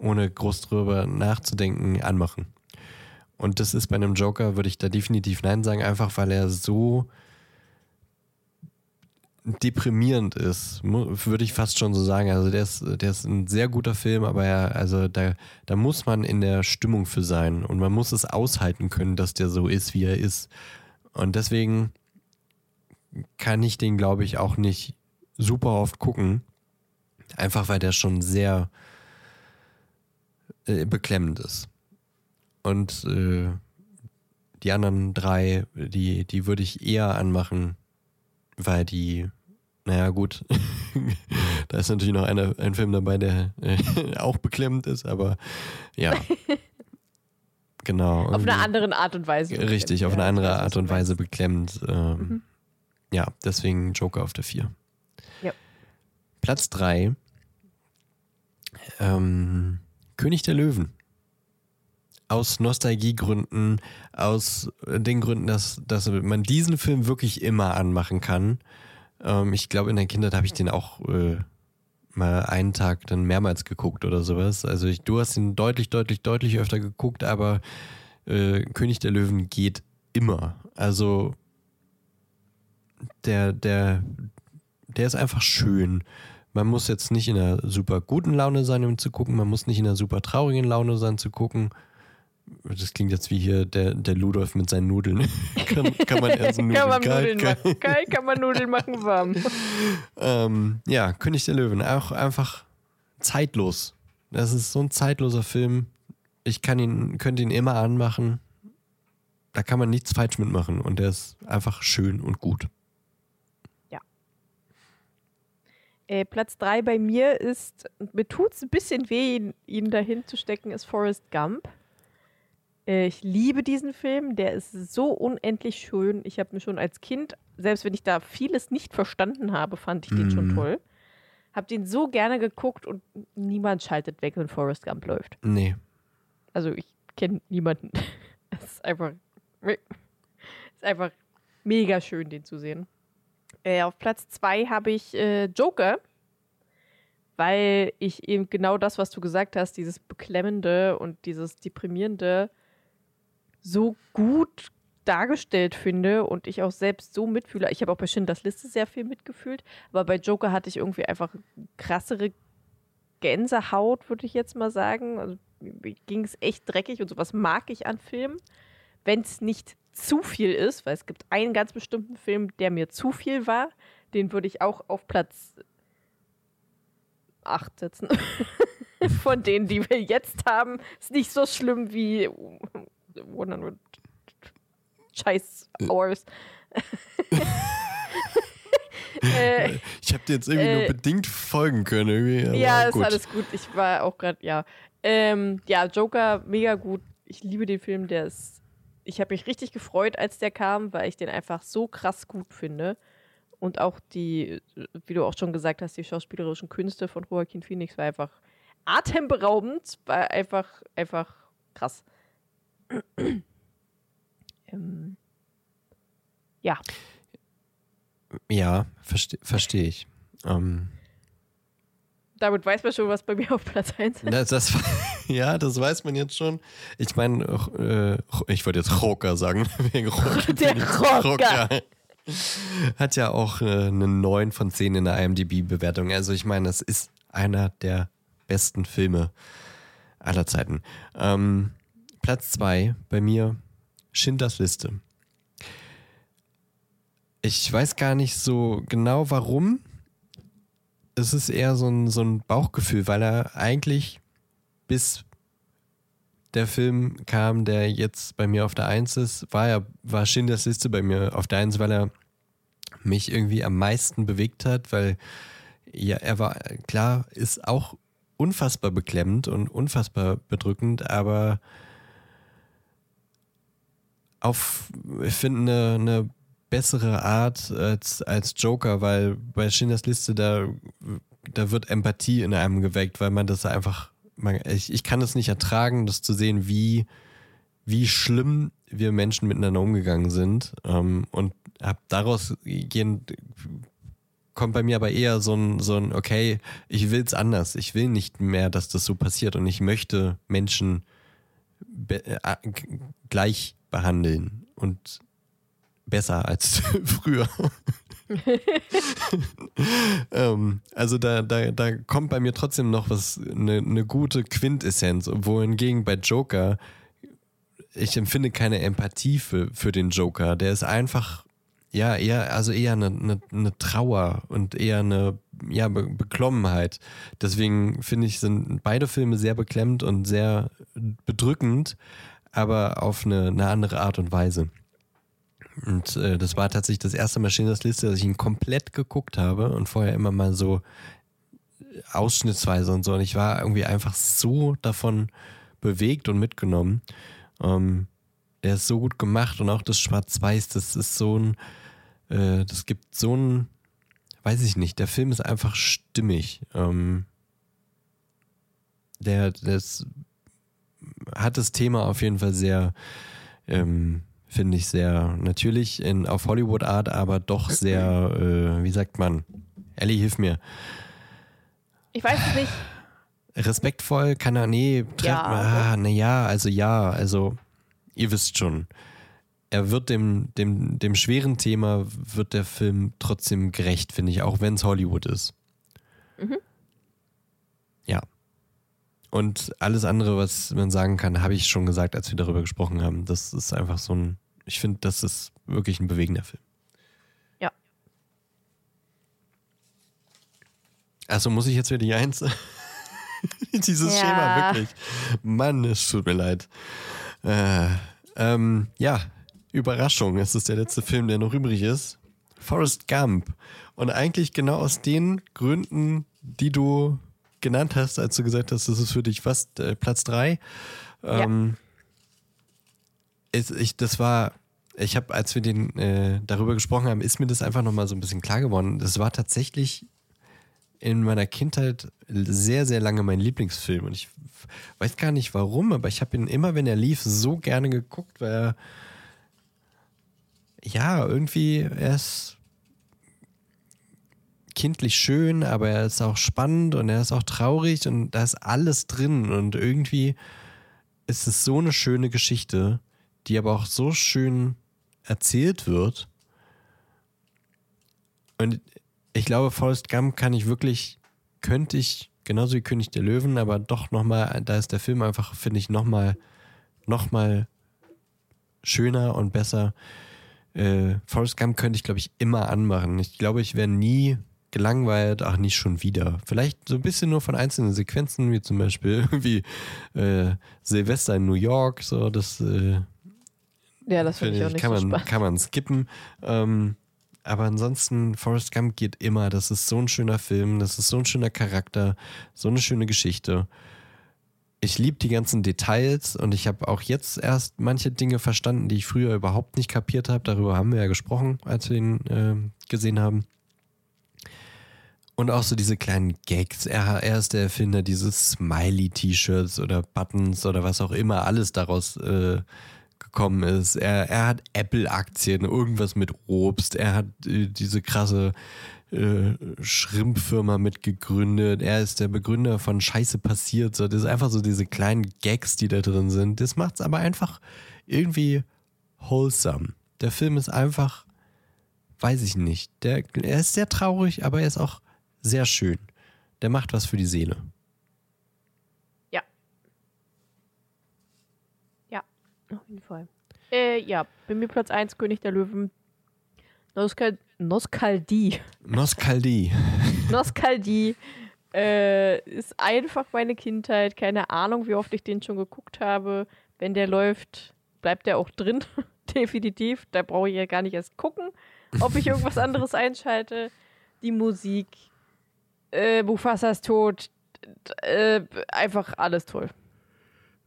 Speaker 2: äh, ohne groß drüber nachzudenken anmachen. Und das ist bei einem Joker, würde ich da definitiv Nein sagen, einfach weil er so deprimierend ist, würde ich fast schon so sagen. Also der ist, der ist ein sehr guter Film, aber ja, also da, da muss man in der Stimmung für sein und man muss es aushalten können, dass der so ist, wie er ist. Und deswegen kann ich den, glaube ich, auch nicht super oft gucken. Einfach weil der schon sehr äh, beklemmend ist. Und äh, die anderen drei, die, die würde ich eher anmachen, weil die naja, gut. da ist natürlich noch eine, ein Film dabei, der äh, auch beklemmend ist, aber ja. genau.
Speaker 1: Auf eine andere Art und Weise.
Speaker 2: Richtig, auf eine andere Art und Weise beklemmend. Ähm, mhm. Ja, deswegen Joker auf der 4. Ja. Platz 3. Ähm, König der Löwen. Aus Nostalgiegründen, aus den Gründen, dass, dass man diesen Film wirklich immer anmachen kann ähm, ich glaube, in der Kindheit habe ich den auch äh, mal einen Tag dann mehrmals geguckt oder sowas. Also ich, du hast ihn deutlich, deutlich, deutlich öfter geguckt, aber äh, König der Löwen geht immer. Also der, der, der ist einfach schön. Man muss jetzt nicht in einer super guten Laune sein, um zu gucken. Man muss nicht in einer super traurigen Laune sein, zu gucken. Das klingt jetzt wie hier der, der Ludolf mit seinen Nudeln. kann, kann man erst Nudeln, kann man kalt,
Speaker 1: Nudeln machen. Kalt kann man Nudeln machen, warm.
Speaker 2: ähm, ja, König der Löwen. Auch einfach zeitlos. Das ist so ein zeitloser Film. Ich kann ihn, könnte ihn immer anmachen. Da kann man nichts falsch mitmachen. Und der ist einfach schön und gut.
Speaker 1: Ja. Äh, Platz 3 bei mir ist, mir tut es ein bisschen weh, ihn, ihn dahin zu stecken, ist Forrest Gump. Äh, ich liebe diesen Film, der ist so unendlich schön. Ich habe mir schon als Kind, selbst wenn ich da vieles nicht verstanden habe, fand ich den mm. schon mhm. toll. Hab den so gerne geguckt und niemand schaltet weg, wenn Forrest Gump läuft.
Speaker 2: Nee.
Speaker 1: Also ich kenne niemanden. es ist einfach, ist einfach mega schön, den zu sehen. Äh, auf Platz zwei habe ich äh, Joker, weil ich eben genau das, was du gesagt hast, dieses Beklemmende und dieses Deprimierende so gut dargestellt finde und ich auch selbst so mitfühle. Ich habe auch bei Schindlers Liste sehr viel mitgefühlt, aber bei Joker hatte ich irgendwie einfach krassere Gänsehaut, würde ich jetzt mal sagen. Also ging es echt dreckig und sowas mag ich an Filmen, wenn es nicht zu viel ist, weil es gibt einen ganz bestimmten Film, der mir zu viel war. Den würde ich auch auf Platz 8 setzen. Von denen, die wir jetzt haben, ist nicht so schlimm wie 100 Scheiß Hours.
Speaker 2: äh, ich habe dir jetzt irgendwie äh, nur bedingt folgen können. Irgendwie,
Speaker 1: ja, ist gut. alles gut. Ich war auch gerade, ja. Ähm, ja, Joker, mega gut. Ich liebe den Film. Der ist. Ich habe mich richtig gefreut, als der kam, weil ich den einfach so krass gut finde. Und auch die, wie du auch schon gesagt hast, die schauspielerischen Künste von Joaquin Phoenix war einfach atemberaubend, war einfach, einfach krass. Ähm, ja.
Speaker 2: Ja, verstehe versteh ich. Ähm,
Speaker 1: Damit weiß man schon, was bei mir auf Platz 1 ist.
Speaker 2: das, das, ja, das weiß man jetzt schon. Ich meine, äh, ich wollte jetzt Rocker sagen. Wegen Rocker.
Speaker 1: Der Rocker.
Speaker 2: Hat ja auch äh, eine 9 von 10 in der IMDb-Bewertung. Also ich meine, es ist einer der besten Filme aller Zeiten. Ähm, Platz 2 bei mir, Schindlers Liste. Ich weiß gar nicht so genau warum. Es ist eher so ein, so ein Bauchgefühl, weil er eigentlich bis der Film kam, der jetzt bei mir auf der Eins ist, war er, war Schindlers Liste bei mir auf der Eins, weil er mich irgendwie am meisten bewegt hat, weil ja, er war, klar, ist auch unfassbar beklemmend und unfassbar bedrückend, aber auf, ich finde, eine, eine bessere Art als, als Joker, weil bei Schindlers Liste, da, da wird Empathie in einem geweckt, weil man das einfach, man, ich, ich kann es nicht ertragen, das zu sehen, wie, wie schlimm wir Menschen miteinander umgegangen sind. Ähm, und ab daraus gehen, kommt bei mir aber eher so ein, so ein, okay, ich will es anders. Ich will nicht mehr, dass das so passiert und ich möchte Menschen äh, gleich behandeln und besser als früher. ähm, also da, da, da kommt bei mir trotzdem noch was, eine ne gute Quintessenz, wohingegen bei Joker ich empfinde keine Empathie für, für den Joker. Der ist einfach, ja, eher, also eher eine, eine, eine Trauer und eher eine ja, Be Beklommenheit. Deswegen finde ich, sind beide Filme sehr beklemmt und sehr bedrückend, aber auf eine, eine andere Art und Weise. Und äh, das war tatsächlich das erste Mal Schindlers Liste, dass ich ihn komplett geguckt habe und vorher immer mal so ausschnittsweise und so. Und ich war irgendwie einfach so davon bewegt und mitgenommen. Ähm, er ist so gut gemacht und auch das Schwarz-Weiß, das ist so ein, äh, das gibt so ein, weiß ich nicht, der Film ist einfach stimmig. Ähm, der, das hat das Thema auf jeden Fall sehr, ähm, finde ich sehr natürlich in, auf Hollywood-Art, aber doch sehr, äh, wie sagt man? Ellie, hilf mir.
Speaker 1: Ich weiß es nicht.
Speaker 2: Respektvoll kann er, nee,
Speaker 1: Ja.
Speaker 2: ah, na ja, also ja, also ihr wisst schon. Er wird dem, dem, dem schweren Thema, wird der Film trotzdem gerecht, finde ich, auch wenn es Hollywood ist.
Speaker 1: Mhm.
Speaker 2: Ja. Und alles andere, was man sagen kann, habe ich schon gesagt, als wir darüber gesprochen haben. Das ist einfach so ein, ich finde, das ist wirklich ein bewegender Film.
Speaker 1: Ja.
Speaker 2: Also muss ich jetzt wieder die Eins? Dieses
Speaker 1: Ja.
Speaker 2: Schema, wirklich. Mann, es tut mir leid. Äh, ähm, ja, Überraschung. Es ist der letzte Film, der noch übrig ist. Forrest Gump. Und eigentlich genau aus den Gründen, die du genannt hast, als du gesagt hast, das ist für dich fast äh, Platz drei. Ähm, ist, ich, das war, ich habe, als wir den äh, darüber gesprochen haben, ist mir das einfach nochmal so ein bisschen klar geworden. Das war tatsächlich in meiner Kindheit sehr, sehr lange mein Lieblingsfilm. Und ich weiß gar nicht warum, aber ich habe ihn immer, wenn er lief, so gerne geguckt, weil er ja, irgendwie, er ist kindlich schön, aber er ist auch spannend und er ist auch traurig und da ist alles drin und irgendwie ist es so eine schöne Geschichte, die aber auch so schön erzählt wird. Und ich glaube, Forrest Gump kann ich wirklich, könnte ich, genauso wie König der Löwen, aber doch nochmal, da ist der Film einfach, finde ich, nochmal, nochmal schöner und besser. Äh, Forrest Gump könnte ich, glaube ich, immer anmachen. Ich glaube, ich wäre nie gelangweilt, ach, nicht schon wieder. Vielleicht so ein bisschen nur von einzelnen Sequenzen, wie zum Beispiel wie äh, Silvester in New York, so, das äh,
Speaker 1: Ja, das finde ich auch nicht
Speaker 2: kann
Speaker 1: so
Speaker 2: man,
Speaker 1: spannend.
Speaker 2: kann man skippen. Ähm, aber ansonsten, Forrest Gump geht immer. Das ist so ein schöner Film, das ist so ein schöner Charakter, so eine schöne Geschichte. Ich liebe die ganzen Details und ich habe auch jetzt erst manche Dinge verstanden, die ich früher überhaupt nicht kapiert habe. Darüber haben wir ja gesprochen, als wir ihn äh, gesehen haben. Und auch so diese kleinen Gags. Er, er ist der Erfinder dieses Smiley-T-Shirts oder Buttons oder was auch immer alles daraus äh, gekommen ist. Er, er hat Apple-Aktien, irgendwas mit Obst. Er hat äh, diese krasse äh, Schrimpfirma mitgegründet. Er ist der Begründer von Scheiße passiert. So, das ist einfach so diese kleinen Gags, die da drin sind. Das macht es aber einfach irgendwie wholesome. Der Film ist einfach, weiß ich nicht. Der, er ist sehr traurig, aber er ist auch sehr schön. Der macht was für die Seele.
Speaker 1: Ja. Ja, auf jeden Fall. Äh, ja, bei mir Platz 1, König der Löwen. Noskal Noskaldie.
Speaker 2: Noskaldie.
Speaker 1: Noskaldie äh, ist einfach meine Kindheit. Keine Ahnung, wie oft ich den schon geguckt habe. Wenn der läuft, bleibt der auch drin. Definitiv. Da brauche ich ja gar nicht erst gucken, ob ich irgendwas anderes einschalte. Die Musik, äh, Mufasas Tod, äh, einfach alles toll.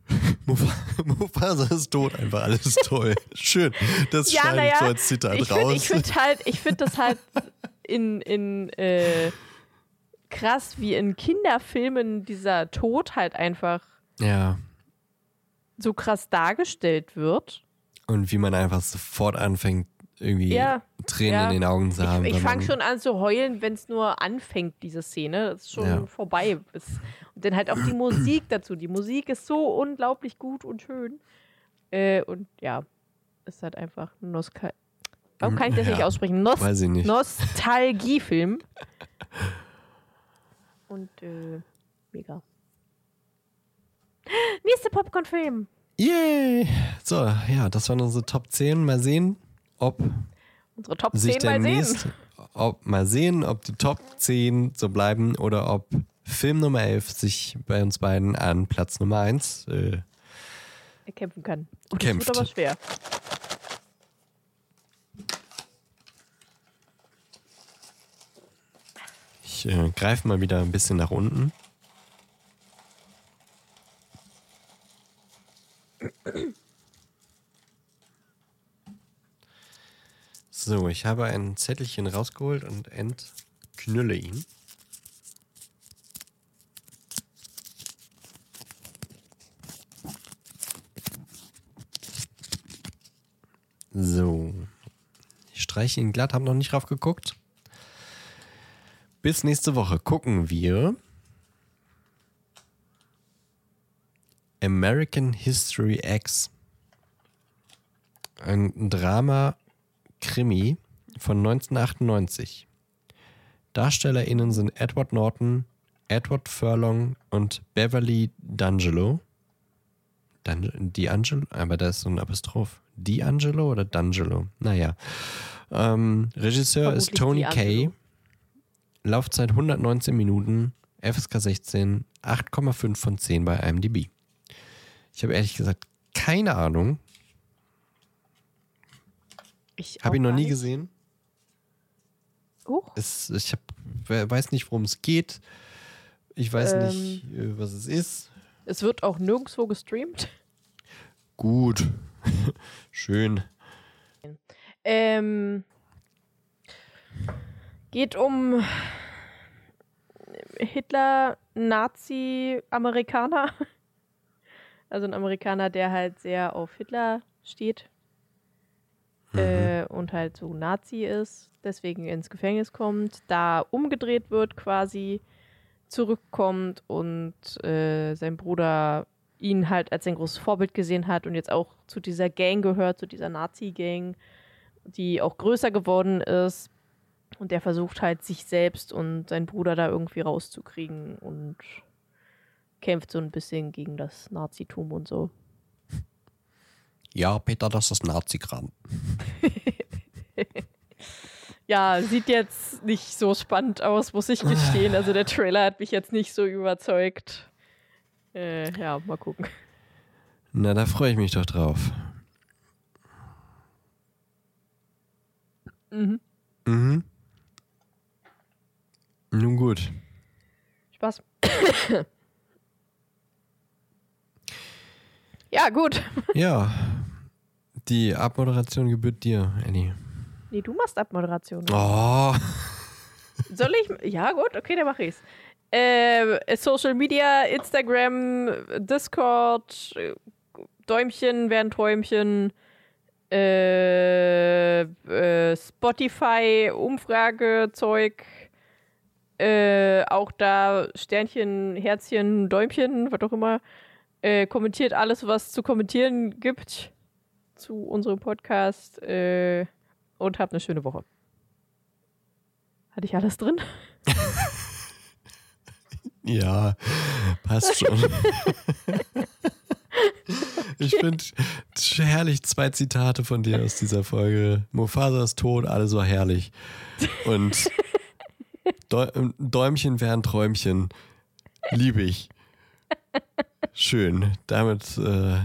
Speaker 2: Mufasa ist tot, einfach alles toll. Schön. Das
Speaker 1: Ja,
Speaker 2: schneide
Speaker 1: naja,
Speaker 2: ich so als Zitat
Speaker 1: ich find-
Speaker 2: raus.
Speaker 1: Ich finde halt, ich finde das halt in, in äh, krass, wie in Kinderfilmen dieser Tod halt einfach
Speaker 2: ja.
Speaker 1: so krass dargestellt wird.
Speaker 2: Und wie man einfach sofort anfängt, irgendwie
Speaker 1: Ja,
Speaker 2: Tränen
Speaker 1: ja.
Speaker 2: in den Augen zu haben.
Speaker 1: Ich, ich fange schon an zu heulen, wenn es nur anfängt, diese Szene. Das ist schon
Speaker 2: Ja.
Speaker 1: vorbei. ist. Und dann halt auch die Musik dazu. Die Musik ist so unglaublich gut und schön. Äh, und ja, ist halt einfach ein Nostal Warum kann ich das nicht aussprechen? Nost
Speaker 2: weiß ich nicht.
Speaker 1: Nostalgiefilm. Und äh, mega. Nächster Popcorn-Film.
Speaker 2: Yay! So, ja, das waren unsere Top 10. Mal sehen, ob
Speaker 1: Unsere Top
Speaker 2: sich
Speaker 1: 10 mal sehen.
Speaker 2: demnächst, ob, mal sehen, ob die Top 10 so bleiben oder ob Film Nummer 11 sich bei uns beiden an Platz Nummer 1 äh,
Speaker 1: kämpfen kann. Das
Speaker 2: Kämpft.
Speaker 1: wird aber schwer.
Speaker 2: Ich äh, greife mal wieder ein bisschen nach unten. So, ich habe ein Zettelchen rausgeholt und entknülle ihn. So. Ich streiche ihn glatt, habe noch nicht drauf geguckt. Bis nächste Woche gucken wir American History X. Ein Drama-Krimi von 1998. DarstellerInnen sind Edward Norton, Edward Furlong und Beverly D'Angelo. Dan D'Angelo? Aber da ist so ein Apostroph. D'Angelo oder D'Angelo? Naja. Ähm, Regisseur ist
Speaker 1: Vermutlich
Speaker 2: Tony Kay. Laufzeit 119 Minuten, FSK 16, 8,5 von 10 bei IMDb. Ich habe ehrlich gesagt keine Ahnung.
Speaker 1: Ich
Speaker 2: Habe ihn noch nie gesehen.
Speaker 1: Huch.
Speaker 2: Es, ich hab, we- weiß nicht, worum es geht. Ich weiß
Speaker 1: Ähm.
Speaker 2: nicht, äh, was es ist.
Speaker 1: Es wird auch nirgendwo gestreamt.
Speaker 2: Gut. Schön.
Speaker 1: Ähm, geht um Hitler, Nazi, Amerikaner. Also ein Amerikaner, der halt sehr auf Hitler steht. Äh, und halt so Nazi ist, deswegen ins Gefängnis kommt, da umgedreht wird quasi, zurückkommt und äh, sein Bruder ihn halt als sein großes Vorbild gesehen hat und jetzt auch zu dieser Gang gehört, zu dieser Nazi-Gang, die auch größer geworden ist. Und der versucht halt, sich selbst und seinen Bruder da irgendwie rauszukriegen und kämpft so ein bisschen gegen das Nazitum und so.
Speaker 2: Ja, Peter, das ist Nazi-Kram.
Speaker 1: Ja, sieht jetzt nicht so spannend aus, muss ich gestehen. Also der Trailer hat mich jetzt nicht so überzeugt. Äh, ja, mal gucken.
Speaker 2: Na, da freue ich mich doch drauf.
Speaker 1: Mhm.
Speaker 2: Mhm. Nun gut.
Speaker 1: Spaß. ja, gut.
Speaker 2: Ja, die Abmoderation gebührt dir, Annie.
Speaker 1: Nee, du machst Abmoderation.
Speaker 2: Oh.
Speaker 1: Soll ich? Ja, gut, okay, dann mache ich's. Äh, Social Media, Instagram, Discord, äh, Däumchen werden Träumchen, äh, äh, Spotify, Umfragezeug, äh, auch da Sternchen, Herzchen, Däumchen, was auch immer. Äh, kommentiert alles, was zu kommentieren gibt zu unserem Podcast äh, und habt eine schöne Woche. Hatte ich alles drin?
Speaker 2: Ja, passt schon. ich finde herrlich zwei Zitate von dir aus dieser Folge. Mufasa ist tot, alles war herrlich. Und Däumchen wären Träumchen. Liebe ich. Schön. Damit äh,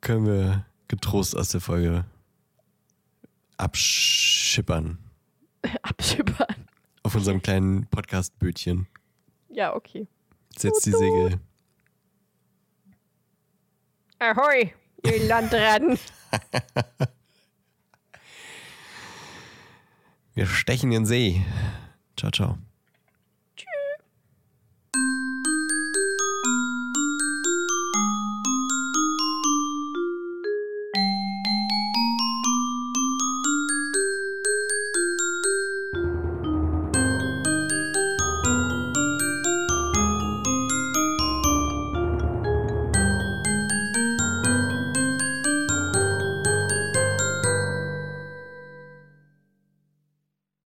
Speaker 2: können wir getrost aus der Folge abschippern.
Speaker 1: Abschippern.
Speaker 2: Auf unserem kleinen Podcast-Bötchen.
Speaker 1: Ja, okay.
Speaker 2: Setz die Segel.
Speaker 1: Ahoi, ihr Landratten.
Speaker 2: Wir stechen in den See. Ciao, ciao.